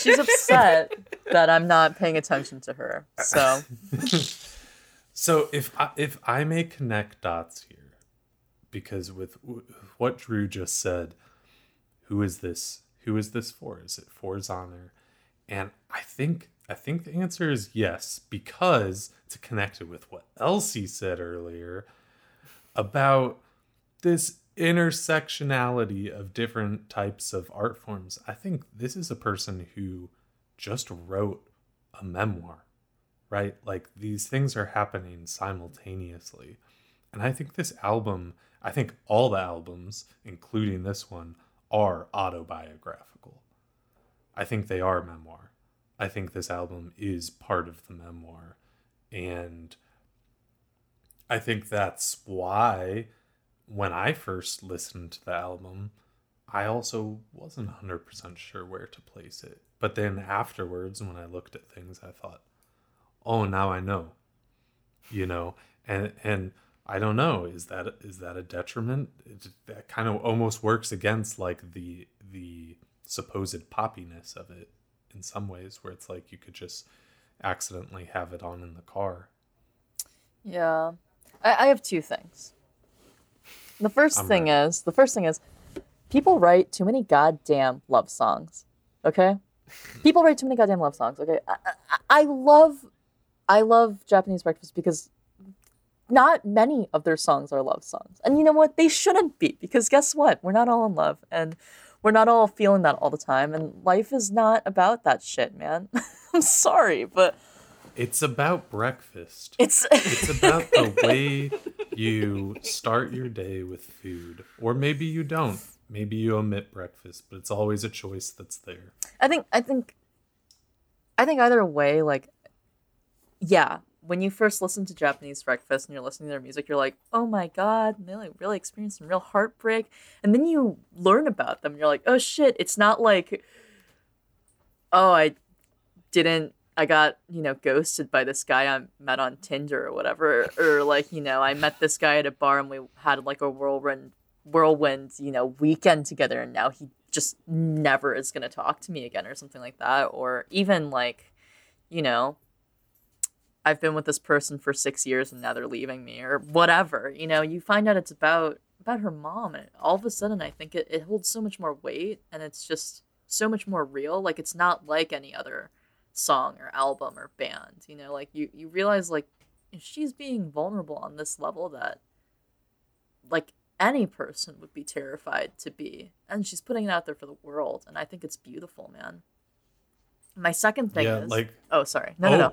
[SPEAKER 3] she's upset that I'm not paying attention to her. So
[SPEAKER 1] So if I, if I may connect dots here, because with w- what Drew just said, who is this? Who is this for? Is it for Zauner? And I think I think the answer is yes, because to connect it with what Elsie said earlier about this intersectionality of different types of art forms. I think this is a person who just wrote a memoir right? Like these things are happening simultaneously. And I think this album, I think all the albums, including this one, are autobiographical. I think they are memoir. I think this album is part of the memoir. And I think that's why when I first listened to the album, I also wasn't 100% sure where to place it. But then afterwards, when I looked at things, I thought, oh now i know you know and and i don't know is that is that a detriment it, that kind of almost works against like the the supposed poppiness of it in some ways where it's like you could just accidentally have it on in the car
[SPEAKER 3] yeah, I, I have two things. The 1st
[SPEAKER 1] I'm
[SPEAKER 3] thing
[SPEAKER 1] ready.
[SPEAKER 3] is the first thing is people write too many goddamn love songs. Okay, people write too many goddamn love songs. Okay, I, I, I love I love Japanese breakfast because not many of their songs are love songs. And you know what? They shouldn't be because guess what? We're not all in love and we're not all feeling that all the time. And life is not about that shit, man. I'm sorry, but
[SPEAKER 1] It's about breakfast.
[SPEAKER 3] It's
[SPEAKER 1] It's about the way you start your day with food. Or maybe you don't. Maybe you omit breakfast, but it's always a choice that's there.
[SPEAKER 3] I think I think I think either way, like yeah, when you first listen to Japanese breakfast and you're listening to their music, you're like, oh my god, they like really experienced some real heartbreak. And then you learn about them, you're like, oh shit, it's not like oh I didn't I got, you know, ghosted by this guy I met on Tinder or whatever. Or like, you know, I met this guy at a bar and we had like a whirlwind whirlwind, you know, weekend together and now he just never is gonna talk to me again or something like that. Or even like, you know, I've been with this person for six years and now they're leaving me or whatever. You know, you find out it's about about her mom and all of a sudden I think it, it holds so much more weight and it's just so much more real. Like it's not like any other song or album or band. You know, like you you realize like she's being vulnerable on this level that like any person would be terrified to be and she's putting it out there for the world and i think it's beautiful man my second thing
[SPEAKER 1] yeah,
[SPEAKER 3] is
[SPEAKER 1] like
[SPEAKER 3] oh sorry no no oh. no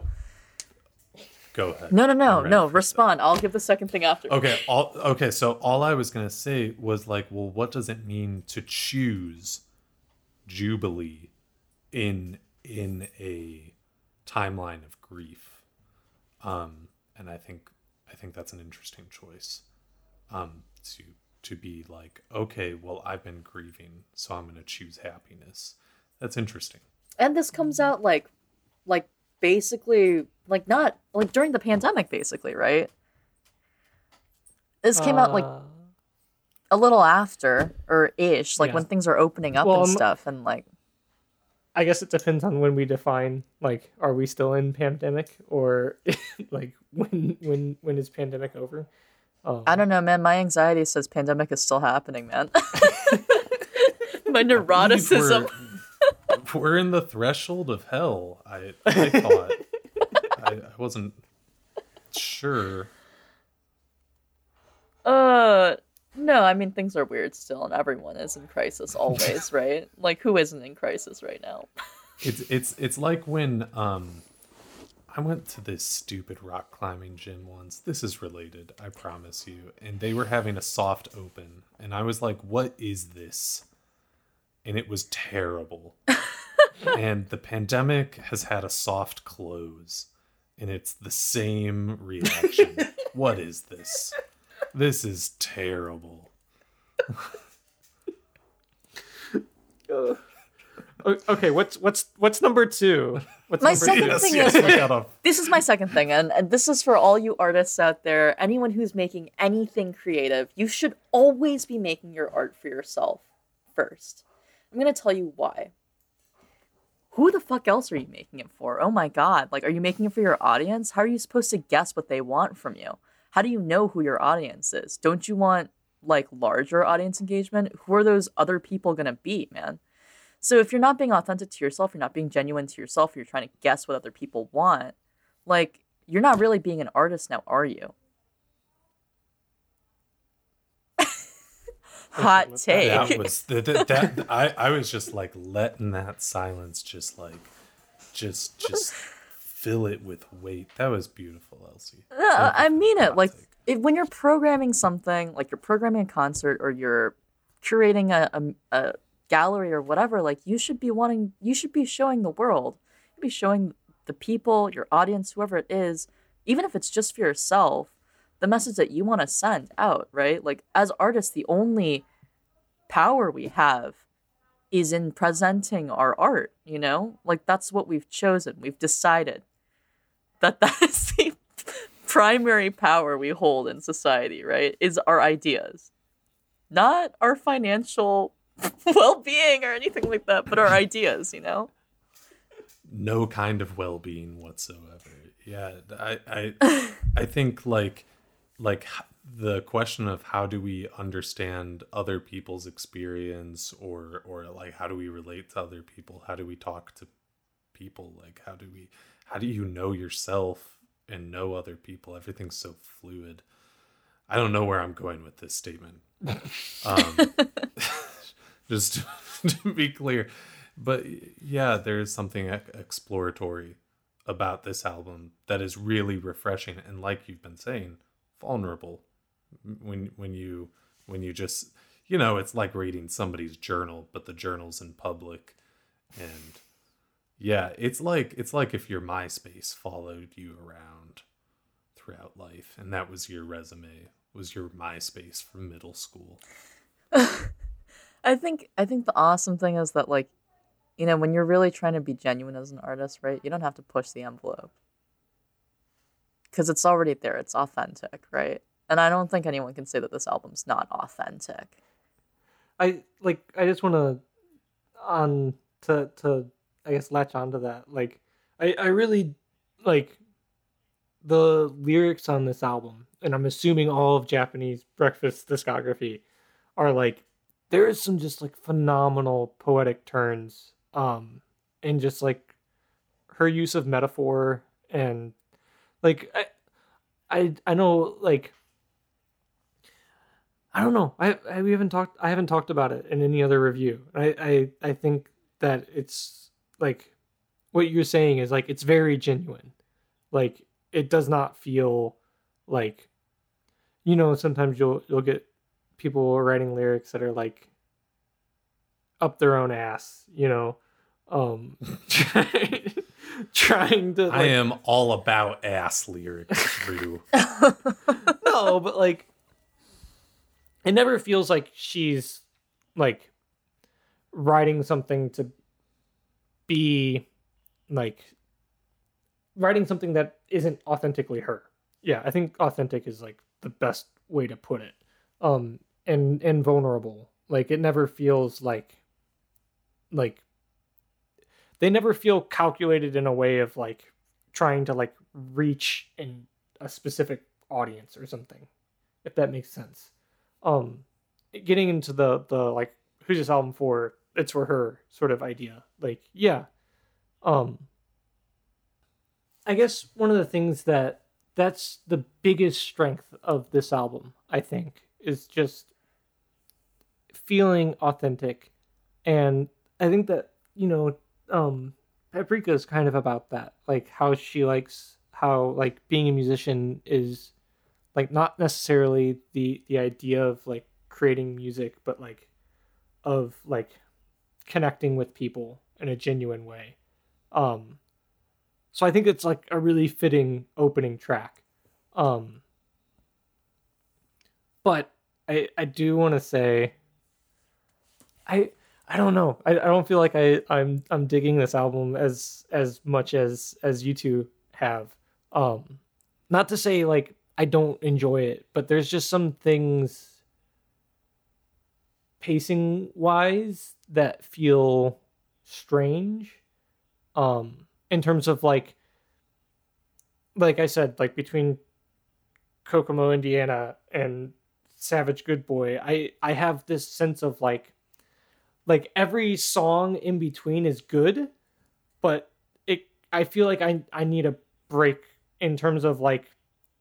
[SPEAKER 1] go ahead.
[SPEAKER 3] no no no no respond i'll give the second thing after
[SPEAKER 1] Okay, all okay, so all I was gonna say was like, well, what does it mean to choose Jubilee in in a timeline of grief? Um, and I think I think that's an interesting choice. Um, to to be like, okay, well, I've been grieving, so I'm gonna choose happiness. That's interesting.
[SPEAKER 3] and this comes out like like basically like not like during the pandemic basically right this came out like
[SPEAKER 2] Uh,
[SPEAKER 3] a little after or ish like
[SPEAKER 2] Yeah.
[SPEAKER 3] when things are opening up
[SPEAKER 2] Well,
[SPEAKER 3] and
[SPEAKER 2] I'm-
[SPEAKER 3] stuff and like
[SPEAKER 2] I guess it depends on when we define like are we still in pandemic or like when when when is pandemic over? Um,
[SPEAKER 3] I don't know, man. My anxiety says pandemic is still happening, man. My neuroticism.
[SPEAKER 1] We're, in the threshold of hell. I I thought I, I wasn't sure.
[SPEAKER 3] Uh, no, I mean things are weird still, and everyone is in crisis always, right? Like who isn't in crisis right now?
[SPEAKER 1] It's it's it's like when um I went to this stupid rock climbing gym once. This is related, I promise you. And they were having a soft open, and I was like, "What is this?" And it was terrible. And the pandemic has had a soft close, and it's the same reaction. what is this? This is terrible.
[SPEAKER 2] O- Okay, what's what's what's number two? What's
[SPEAKER 3] My
[SPEAKER 2] number
[SPEAKER 3] second
[SPEAKER 2] two?
[SPEAKER 3] thing
[SPEAKER 1] yes,
[SPEAKER 3] is-
[SPEAKER 1] we
[SPEAKER 3] This is my second thing, and, and this is for all you artists out there, anyone who's making anything creative, you should always be making your art for yourself first. I'm gonna tell you why. Who the fuck else are you making it for? Oh my god, like, are you making it for your audience? How are you supposed to guess what they want from you? How do you know who your audience is? Don't you want, like, larger audience engagement? Who are those other people gonna be, man? So if you're not being authentic to yourself, you're not being genuine to yourself, you're trying to guess what other people want, like you're not really being an artist now, are you? Hot
[SPEAKER 2] with that.
[SPEAKER 3] take.
[SPEAKER 1] that was that, that, that I, I was just like letting that silence just like just just fill it with weight that was beautiful elsie uh,
[SPEAKER 3] No,
[SPEAKER 1] Thank
[SPEAKER 3] I mean it. Like if, when you're programming something, like you're programming a concert or you're curating a, a, a gallery or whatever, like you should be wanting, you should be showing the world, you should be showing the people, your audience, whoever it is, even if it's just for yourself, the message that you want to send out, right? Like as artists, the only power we have is in presenting our art, you know? Like that's what we've chosen. We've decided that that is the primary power we hold in society, right? Is our ideas. Not our financial well-being or anything like that, but our ideas, you know?
[SPEAKER 1] no kind of well-being whatsoever yeah i i i think like like the question of how do we understand other people's experience or or like how do we relate to other people? How do we talk to people? Like how do we how do you know yourself and know other people? Everything's so fluid. I don't know where i'm going with this statement. Um just to, to be clear. But yeah there's something exploratory about this album that is really refreshing. And like you've been saying, vulnerable. When when you when you just you know, it's like reading somebody's journal, but the journal's in public and yeah, it's like it's like if your MySpace followed you around throughout life and that was your resume, was your MySpace from middle school.
[SPEAKER 3] I think I think the awesome thing is that like, you know, when you're really trying to be genuine as an artist, right? You don't have to push the envelope. Cuz it's already there. It's authentic, right? And I don't think anyone can say that this album's not authentic.
[SPEAKER 2] I like I just want to on to to I guess latch onto that. Like I I really like the lyrics on this album, and I'm assuming all of Japanese Breakfast discography are like there is some just like phenomenal poetic turns um and just like her use of metaphor and like I I I know like I don't know. I, I we haven't talked. I haven't talked about it in any other review. I I I think that it's like what you're saying is like it's very genuine. Like it does not feel like you know sometimes you'll you'll get people writing lyrics that are like up their own ass, you know, um trying, trying to like,
[SPEAKER 1] I am all about ass lyrics, Drew.
[SPEAKER 2] no, but like it never feels like she's like writing something to be like writing something that isn't authentically her. Yeah, I think authentic is like the best way to put it. Um and and vulnerable. Like it never feels like like they never feel calculated in a way of like trying to like reach in a specific audience or something. If that makes sense. Um getting into the the like who's this album for? It's for her sort of idea. Like yeah. Um i guess one of the things that that's the biggest strength of this album i think is just feeling authentic. And i think that you know um paprika is kind of about that like how she likes how like being a musician is like not necessarily the the idea of like creating music but like of like connecting with people in a genuine way. Um so i think it's like a really fitting opening track. Um but i i do want to say i i don't know. I, I don't feel like i i'm i'm digging this album as as much as as you two have. Um not to say like I don't enjoy it, but there's just some things pacing wise that feel strange. Um in terms of like like I said like between Kokomo Indiana and Savage Good Boy I I have this sense of like like every song in between is good but it I feel like I I need a break in terms of like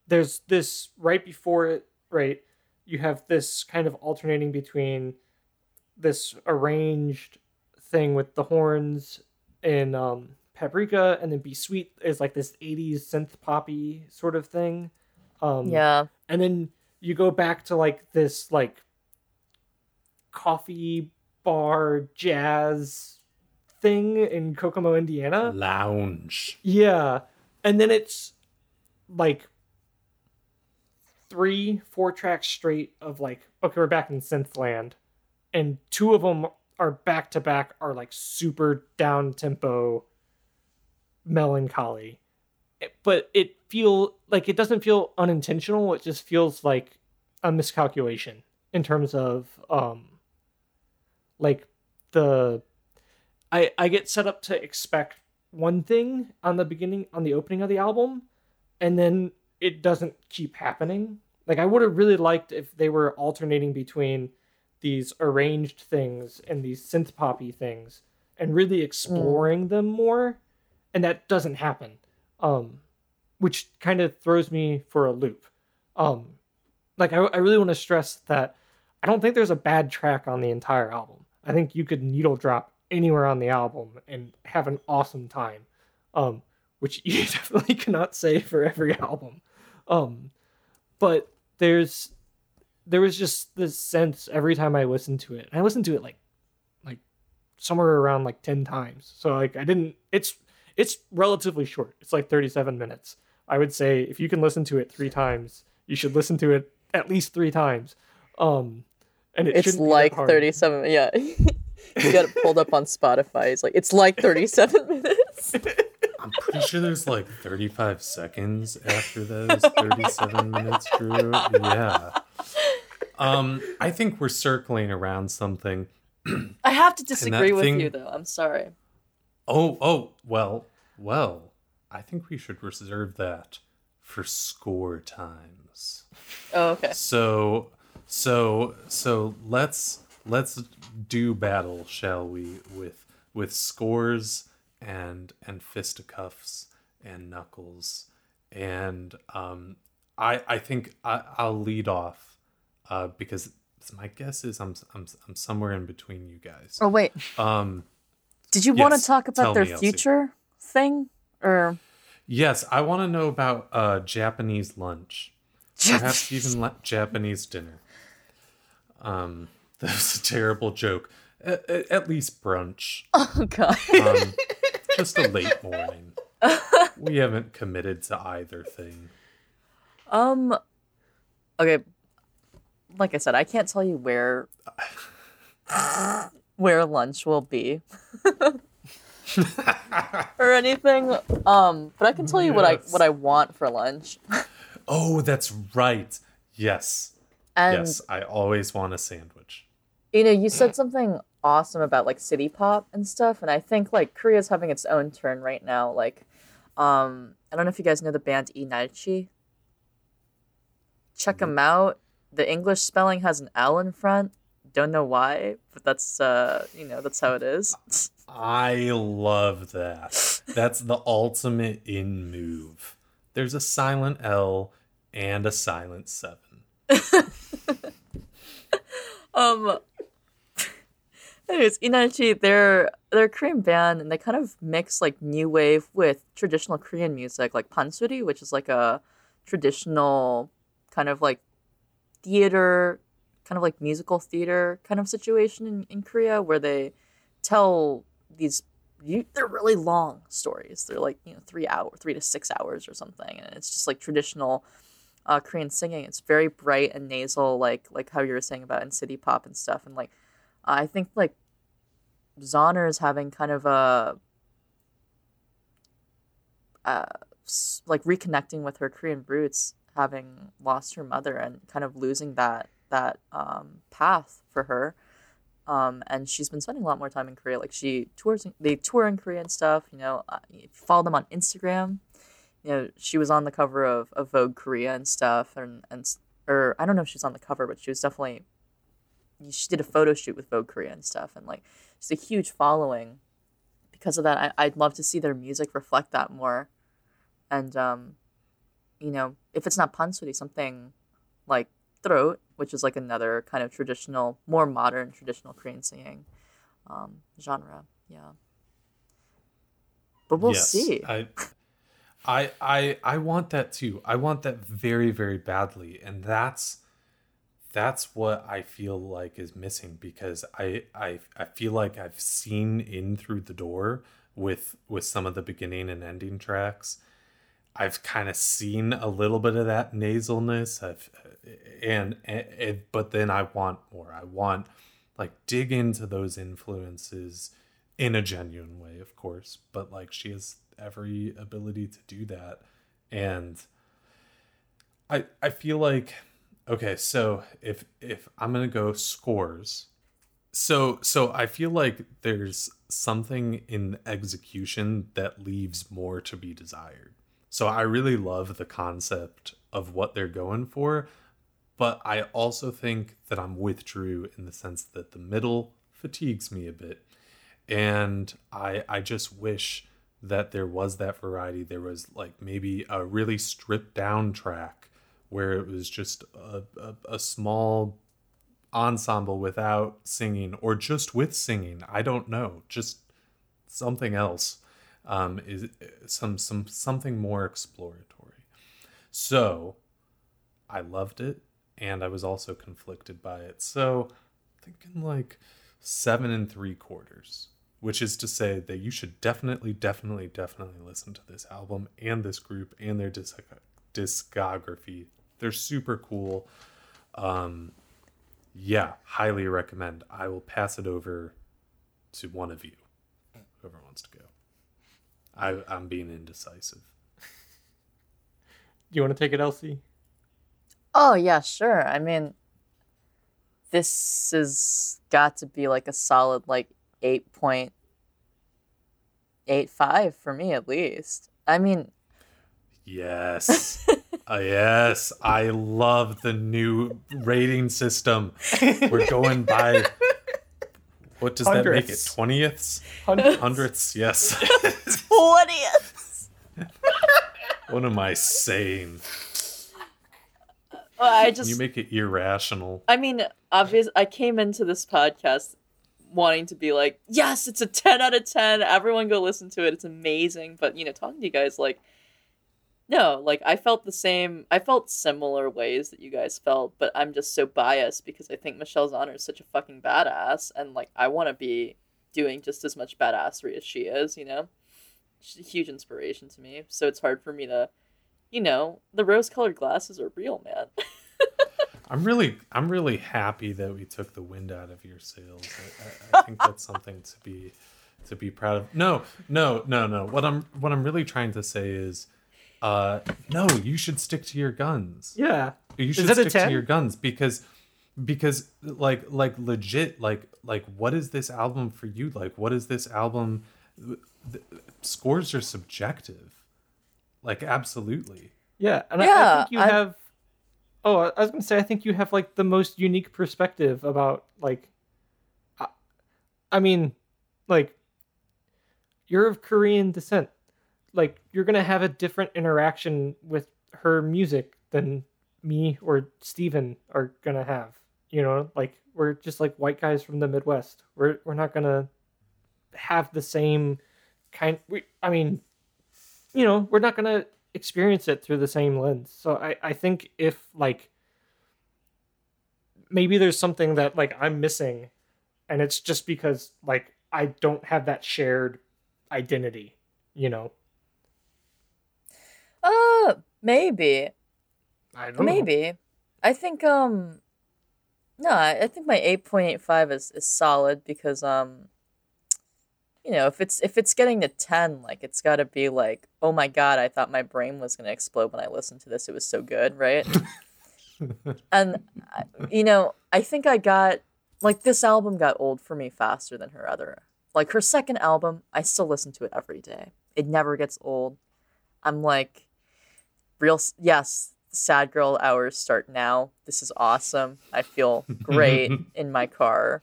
[SPEAKER 2] there's this right before it, right? You have this kind of alternating between this arranged thing with the horns in um, Paprika, and then Be Sweet is like this 80s synth poppy sort of thing. Um,
[SPEAKER 3] yeah.
[SPEAKER 2] And then you go back to like this like coffee bar jazz thing in Kokomo, Indiana.
[SPEAKER 1] Lounge.
[SPEAKER 2] Yeah. And then it's like three, four tracks straight of like, okay, we're back in synth land. and two of them are back to back are like super down tempo, melancholy, but it feel like it doesn't feel unintentional. It just feels like a miscalculation in terms of um, like the I I get set up to expect one thing on the beginning on the opening of the album and then it doesn't keep happening. Like I would have really liked if they were alternating between these arranged things and these synth poppy things and really exploring mm. them more and that doesn't happen um which kind of throws me for a loop um like i, I really want to stress that i don't think there's a bad track on the entire album i think you could needle drop anywhere on the album and have an awesome time um which you definitely cannot say for every album. Um, but there's there was just this sense every time I listened to it. I listened to it like like somewhere around like 10 times. So like I didn't it's it's relatively short. It's like 37 minutes. I would say if you can listen to it 3 times, you should listen to it at least 3 times. Um and it
[SPEAKER 3] It's
[SPEAKER 2] shouldn't be that
[SPEAKER 3] like
[SPEAKER 2] hard.
[SPEAKER 3] 37. Yeah. you got it pulled up on Spotify. It's like, it's like 37 minutes.
[SPEAKER 1] I'm pretty sure there's like 35 seconds after those 37 minutes, Drew. Yeah. Um, I think we're circling around something.
[SPEAKER 3] I have to disagree with
[SPEAKER 1] thing-
[SPEAKER 3] you, though. I'm sorry.
[SPEAKER 1] Oh, oh, well, well. I think we should reserve that for score times.
[SPEAKER 3] Oh, okay.
[SPEAKER 1] So, so, so let's let's do battle, shall we? With with scores and and fisticuffs and knuckles, and um, I I think I, I'll lead off, uh, because my guess is I'm I'm I'm somewhere in between you guys.
[SPEAKER 3] Oh, wait.
[SPEAKER 1] Um,
[SPEAKER 3] Did you want to talk about their
[SPEAKER 1] me,
[SPEAKER 3] future thing? Or
[SPEAKER 1] yes, I want to know about uh Japanese lunch. perhaps even la- Japanese dinner. Um, that was a terrible joke. At, at- least brunch.
[SPEAKER 3] Oh, God.
[SPEAKER 1] Um, just a late morning. We haven't committed to either thing.
[SPEAKER 3] Um. Okay. Like I said, I can't tell you where where lunch will be or anything. Um, but I can tell you what I what I want for lunch.
[SPEAKER 1] Oh, that's right. Yes.
[SPEAKER 3] And
[SPEAKER 1] yes, I always want a sandwich.
[SPEAKER 3] you know, you said something awesome about like city pop and stuff, and I think like Korea's having its own turn right now. Like, um, I don't know if you guys know the band Inalchi. Check them out. The English spelling has an L in front. Don't know why, but that's uh, you know, that's how it is.
[SPEAKER 1] I love that. That's the ultimate in move. There's a silent L and a silent 7.
[SPEAKER 3] Um. Anyways, Inalchi, they're they're a Korean band, and they kind of mix like new wave with traditional Korean music, like pansori, which is like a traditional kind of like theater, kind of like musical theater kind of situation in, in Korea, where they tell these. You, they're really long stories. They're like you know three hour, three to six hours or something, and it's just like traditional uh, Korean singing. It's very bright and nasal, like like how you were saying about in city pop and stuff. And like, I think like Zauner is having kind of a uh, like reconnecting with her Korean roots, having lost her mother and kind of losing that that um, path for her. Um, and she's been spending a lot more time in Korea. Like she tours, they tour in Korea and stuff. You know, uh, you follow them on Instagram, you know, she was on the cover of, of Vogue Korea and stuff, and and or I don't know if she's on the cover, but she was definitely she did a photo shoot with Vogue Korea and stuff, and like she's a huge following because of that. I, I'd love to see their music reflect that more, and um, you know, if it's not pansori, something like trot, which is like another kind of traditional, more modern traditional Korean singing um, genre. Yeah, but we'll
[SPEAKER 1] yes,
[SPEAKER 3] see.
[SPEAKER 1] I, I, I, I want that too. I want that very, very badly, and that's that's what I feel like is missing because I, I, I feel like I've seen in through the door with with some of the beginning and ending tracks. I've kind of seen a little bit of that nasalness. I've, and, and, but then I want more. I want like dig into those influences in a genuine way, of course. But like she has every ability to do that, and I I feel like okay. So if if I'm gonna go scores, so so I feel like there's something in execution that leaves more to be desired. So I really love the concept of what they're going for, but I also think that I'm with Drew in the sense that the middle fatigues me a bit. And I I just wish that there was that variety. There was like maybe a really stripped down track where it was just a, a, a small ensemble without singing or just with singing. I don't know. Just something else. um, is some some something more exploratory. So I loved it, and I was also conflicted by it. So thinking like seven and three quarters, which is to say that you should definitely, definitely, definitely listen to this album and this group and their disc- discography. They're super cool. Um, yeah, highly recommend. I will pass it over to one of you, whoever wants to go. I, I'm being indecisive.
[SPEAKER 2] Do you want to take it, Elsie?
[SPEAKER 3] Oh yeah, sure. I mean, this has got to be like a solid like eight point eight five for me at least. I mean,
[SPEAKER 1] Yes. uh, yes. I love the new rating system. We're going by what does that make it?
[SPEAKER 2] Hundredths.
[SPEAKER 1] Twentieths?
[SPEAKER 2] Hundred-
[SPEAKER 1] Hundredths? Yes.
[SPEAKER 3] twentieth.
[SPEAKER 1] what am I saying?
[SPEAKER 3] I just
[SPEAKER 1] you make it irrational?
[SPEAKER 3] I mean, obvious. I came into this podcast wanting to be like, yes, it's a ten out of ten. Everyone go listen to it. It's amazing. But you know, talking to you guys, like, no, like I felt the same. I felt similar ways that you guys felt, but I'm just so biased because I think Michelle Zauner is such a fucking badass, and like I want to be doing just as much badassery as she is. You know, she's a huge inspiration to me. So it's hard for me to. You know, the rose-colored glasses are real, man.
[SPEAKER 1] I'm really, I'm really happy that we took the wind out of your sails. I, I, I think that's something to be, to be proud of. No, no, no, no. What I'm, what I'm really trying to say is, uh, no, you should stick to your guns.
[SPEAKER 2] Yeah.
[SPEAKER 1] You should
[SPEAKER 2] that a
[SPEAKER 1] stick to your guns because, because like, like legit, like, like what is this album for you? Like, what is this album? The, scores are subjective. Like, absolutely.
[SPEAKER 2] Yeah, and I, I
[SPEAKER 3] Yeah,
[SPEAKER 2] think you
[SPEAKER 3] I-
[SPEAKER 2] have. Oh, I was gonna say I think you have like the most unique perspective about like. I, I mean, like. You're of Korean descent, like you're gonna have a different interaction with her music than me or Steven are gonna have. You know, like we're just like white guys from the Midwest. We're we're not gonna have the same kind. We, I mean, you know, we're not gonna experience it through the same lens. So I, I think if like maybe there's something that like I'm missing and it's just because like I don't have that shared identity, you know.
[SPEAKER 3] Uh, maybe.
[SPEAKER 2] I don't know.
[SPEAKER 3] Maybe. I think um no, I, I think my 8.85 is is solid because um you know, if it's if it's getting to 10, like it's got to be like, "Oh my god, I thought my brain was going to explode when I listened to this. It was so good," right? and you know, I think I got like this album got old for me faster than her other. Like her second album, I still listen to it every day. It never gets old. I'm like real yes, sad girl hours start now. This is awesome. I feel great in my car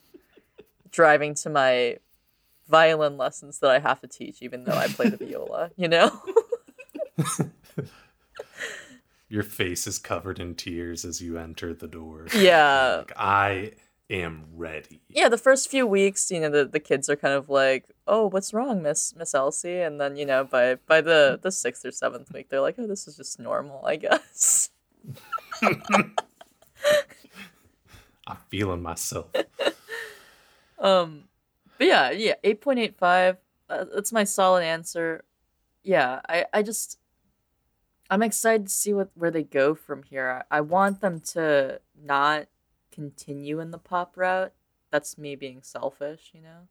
[SPEAKER 3] driving to my violin lessons that I have to teach even though I play the viola, you know?
[SPEAKER 1] Your face is covered in tears as you enter the door.
[SPEAKER 3] yeah.
[SPEAKER 1] Like, I am ready.
[SPEAKER 3] yeah, the first few weeks, you know, the, the kids are kind of like, "Oh, what's wrong, Miss Miss Elsie?" And then, you know, by by the the sixth or seventh week, they're like, "Oh, this is just normal, I guess."
[SPEAKER 1] I'm feeling myself.
[SPEAKER 3] Um, but yeah, yeah, eight point eight five. Uh, that's my solid answer. Yeah, I I just I'm excited to see what where they go from here. I, I want them to not continue in the pop route. That's me being selfish, you know.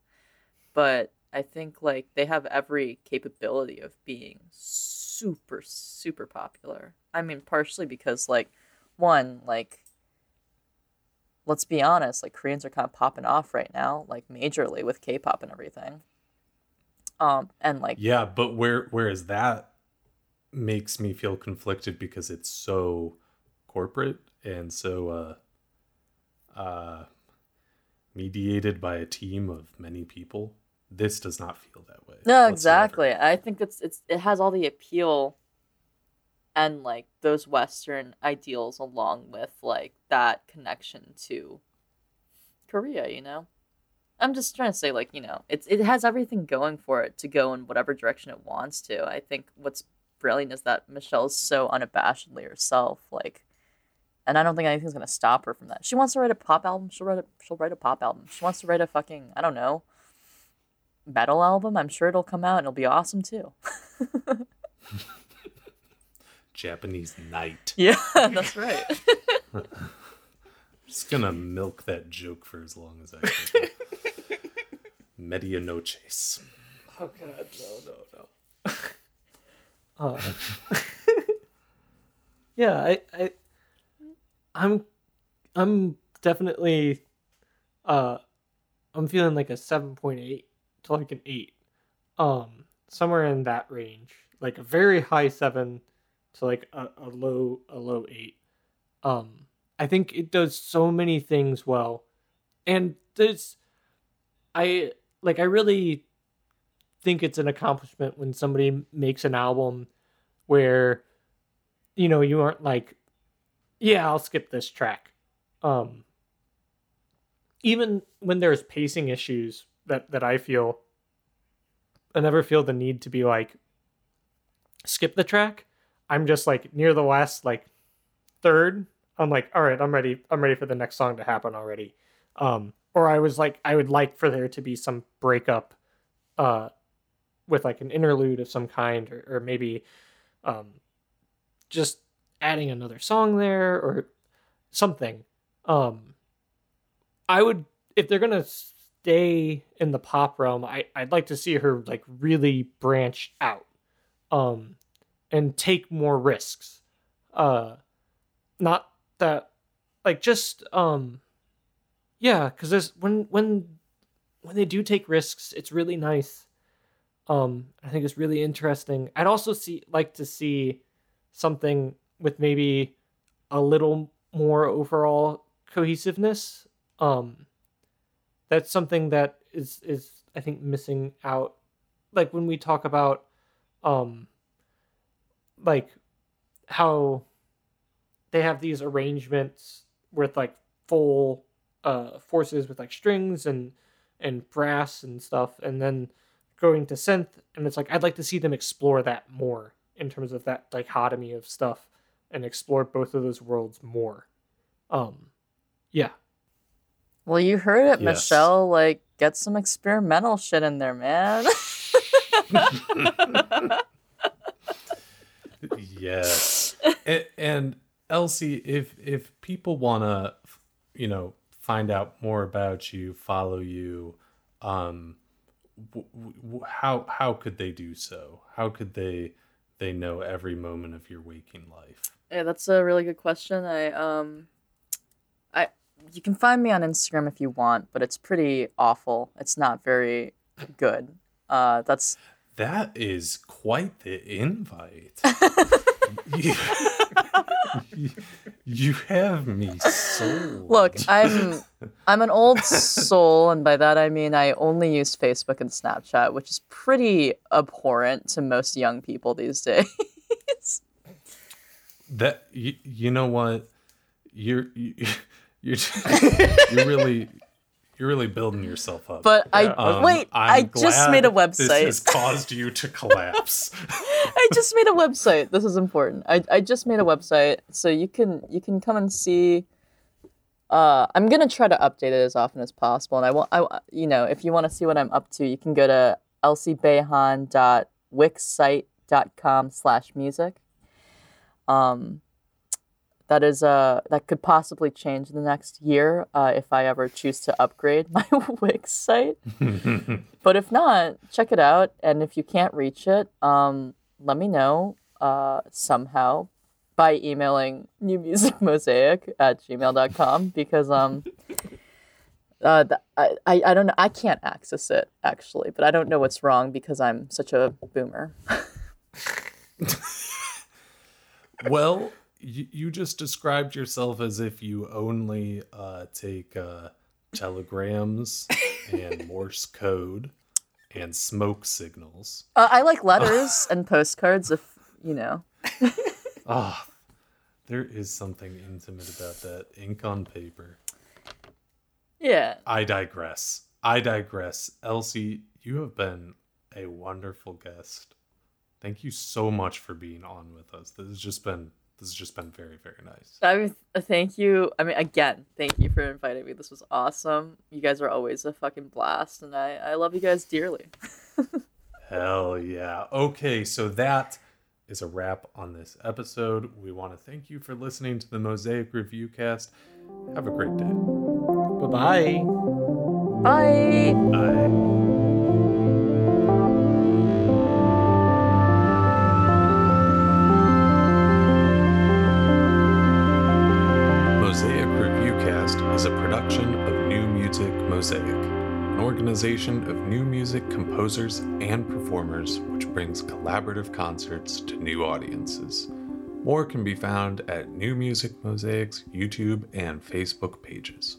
[SPEAKER 3] But I think like they have every capability of being super super popular. I mean, partially because like one like let's be honest, like Koreans are kind of popping off right now, like majorly with K-pop and everything. Um, and like
[SPEAKER 1] Yeah, but where whereas that makes me feel conflicted because it's so corporate and so uh uh mediated by a team of many people. This does not feel that way.
[SPEAKER 3] no,
[SPEAKER 1] whatsoever.
[SPEAKER 3] exactly. I think it's it's it has all the appeal and like those Western ideals along with like that connection to Korea, you know. I'm just trying to say, like, you know, it's it has everything going for it to go in whatever direction it wants to. I think what's brilliant is that Michelle's so unabashedly herself, like, and I don't think anything's gonna stop her from that. She wants to write a pop album, she'll write a she'll write a pop album. She wants to write a fucking I don't know metal album. I'm sure it'll come out and it'll be awesome too.
[SPEAKER 1] Japanese night.
[SPEAKER 3] Yeah, that's right.
[SPEAKER 1] I'm just gonna milk that joke for as long as I can. Medianoches.
[SPEAKER 2] Oh god, no, no, no. uh, yeah, I, I, I'm, I'm definitely, uh, I'm feeling like a seven point eight to like an eight, um, somewhere in that range, like a very high seven to like a, a low a low eight. Um, I think it does so many things well, and there's, I like I really think it's an accomplishment when somebody makes an album where you know you aren't like yeah i'll skip this track. Um even when there's pacing issues that that i feel i never feel the need to be like skip the track i'm just like near the last like third. I'm like all right i'm ready i'm ready for the next song to happen already. Um or i was like i would like for there to be some breakup uh with like an interlude of some kind or, or maybe um just adding another song there or something. Um i would if they're gonna stay in the pop realm i i'd like to see her like really branch out. Um and take more risks. Uh not that like just um yeah because there's when when when they do take risks it's really nice. Um i think it's really interesting. I'd also see like to see something with maybe a little more overall cohesiveness. Um that's something that is is i think missing out like when we talk about um like how they have these arrangements with like full uh forces with like strings and and brass and stuff and then going to synth and it's like i'd like to see them explore that more in terms of that dichotomy of stuff and explore both of those worlds more um yeah
[SPEAKER 3] well, you heard it,
[SPEAKER 1] Yes.
[SPEAKER 3] Michelle. Like, get some experimental shit in there, man.
[SPEAKER 1] yes. and, and Elsie, if if people want to, you know, find out more about you, follow you, um, w- w- how how could they do so? How could they they know every moment of your waking life?
[SPEAKER 3] Yeah, that's a really good question. I um I you can find me on Instagram if you want, but it's pretty awful. It's not very good. Uh that's
[SPEAKER 1] That is quite the invite. you, you have me sold.
[SPEAKER 3] Look, I'm I'm an old soul and by that I mean I only use Facebook and Snapchat, which is pretty abhorrent to most young people these days.
[SPEAKER 1] that you, you know what you're you, you're you're really you're really building yourself up.
[SPEAKER 3] But I
[SPEAKER 1] Um,
[SPEAKER 3] wait,
[SPEAKER 1] I'm
[SPEAKER 3] I just made a
[SPEAKER 1] glad This
[SPEAKER 3] website.
[SPEAKER 1] has caused you to collapse.
[SPEAKER 3] I just made a website. This is important. I, I just made a website, so you can you can come and see. Uh, I'm gonna try to update it as often as possible, and I will. I you know if you want to see what I'm up to, you can go to elsiebehan.wixsite.com slash music. Um, that is uh that could possibly change in the next year uh, if I ever choose to upgrade my Wix site. But if not, check it out. And if you can't reach it, um, let me know uh, somehow by emailing newmusicmosaic at gmail.com because um, uh, th- I, I, I don't know. I can't access it actually, but I don't know what's wrong because I'm such a boomer.
[SPEAKER 1] well, you, you just described yourself as if you only uh, take uh, telegrams and Morse code and smoke signals.
[SPEAKER 3] Uh, I like letters and postcards if, you know.
[SPEAKER 1] Ah, there is something intimate about that ink on paper.
[SPEAKER 3] Yeah.
[SPEAKER 1] I digress. I digress. Elsie, you have been a wonderful guest. Thank you so much for being on with us. This has just been this has just been very very nice.
[SPEAKER 3] I mean, thank you. I mean, again, thank you for inviting me. This was awesome. You guys are always a fucking blast, and I I love you guys dearly.
[SPEAKER 1] Hell yeah. Okay, so that is a wrap on this episode. We want to thank you for listening to the Mosaic Reviewcast. Have a great day.
[SPEAKER 2] Bye-bye.
[SPEAKER 3] Bye.
[SPEAKER 1] Bye. Production of New Music Mosaic, an organization of new music composers and performers which brings collaborative concerts to new audiences. More can be found at New Music Mosaic's YouTube and Facebook pages.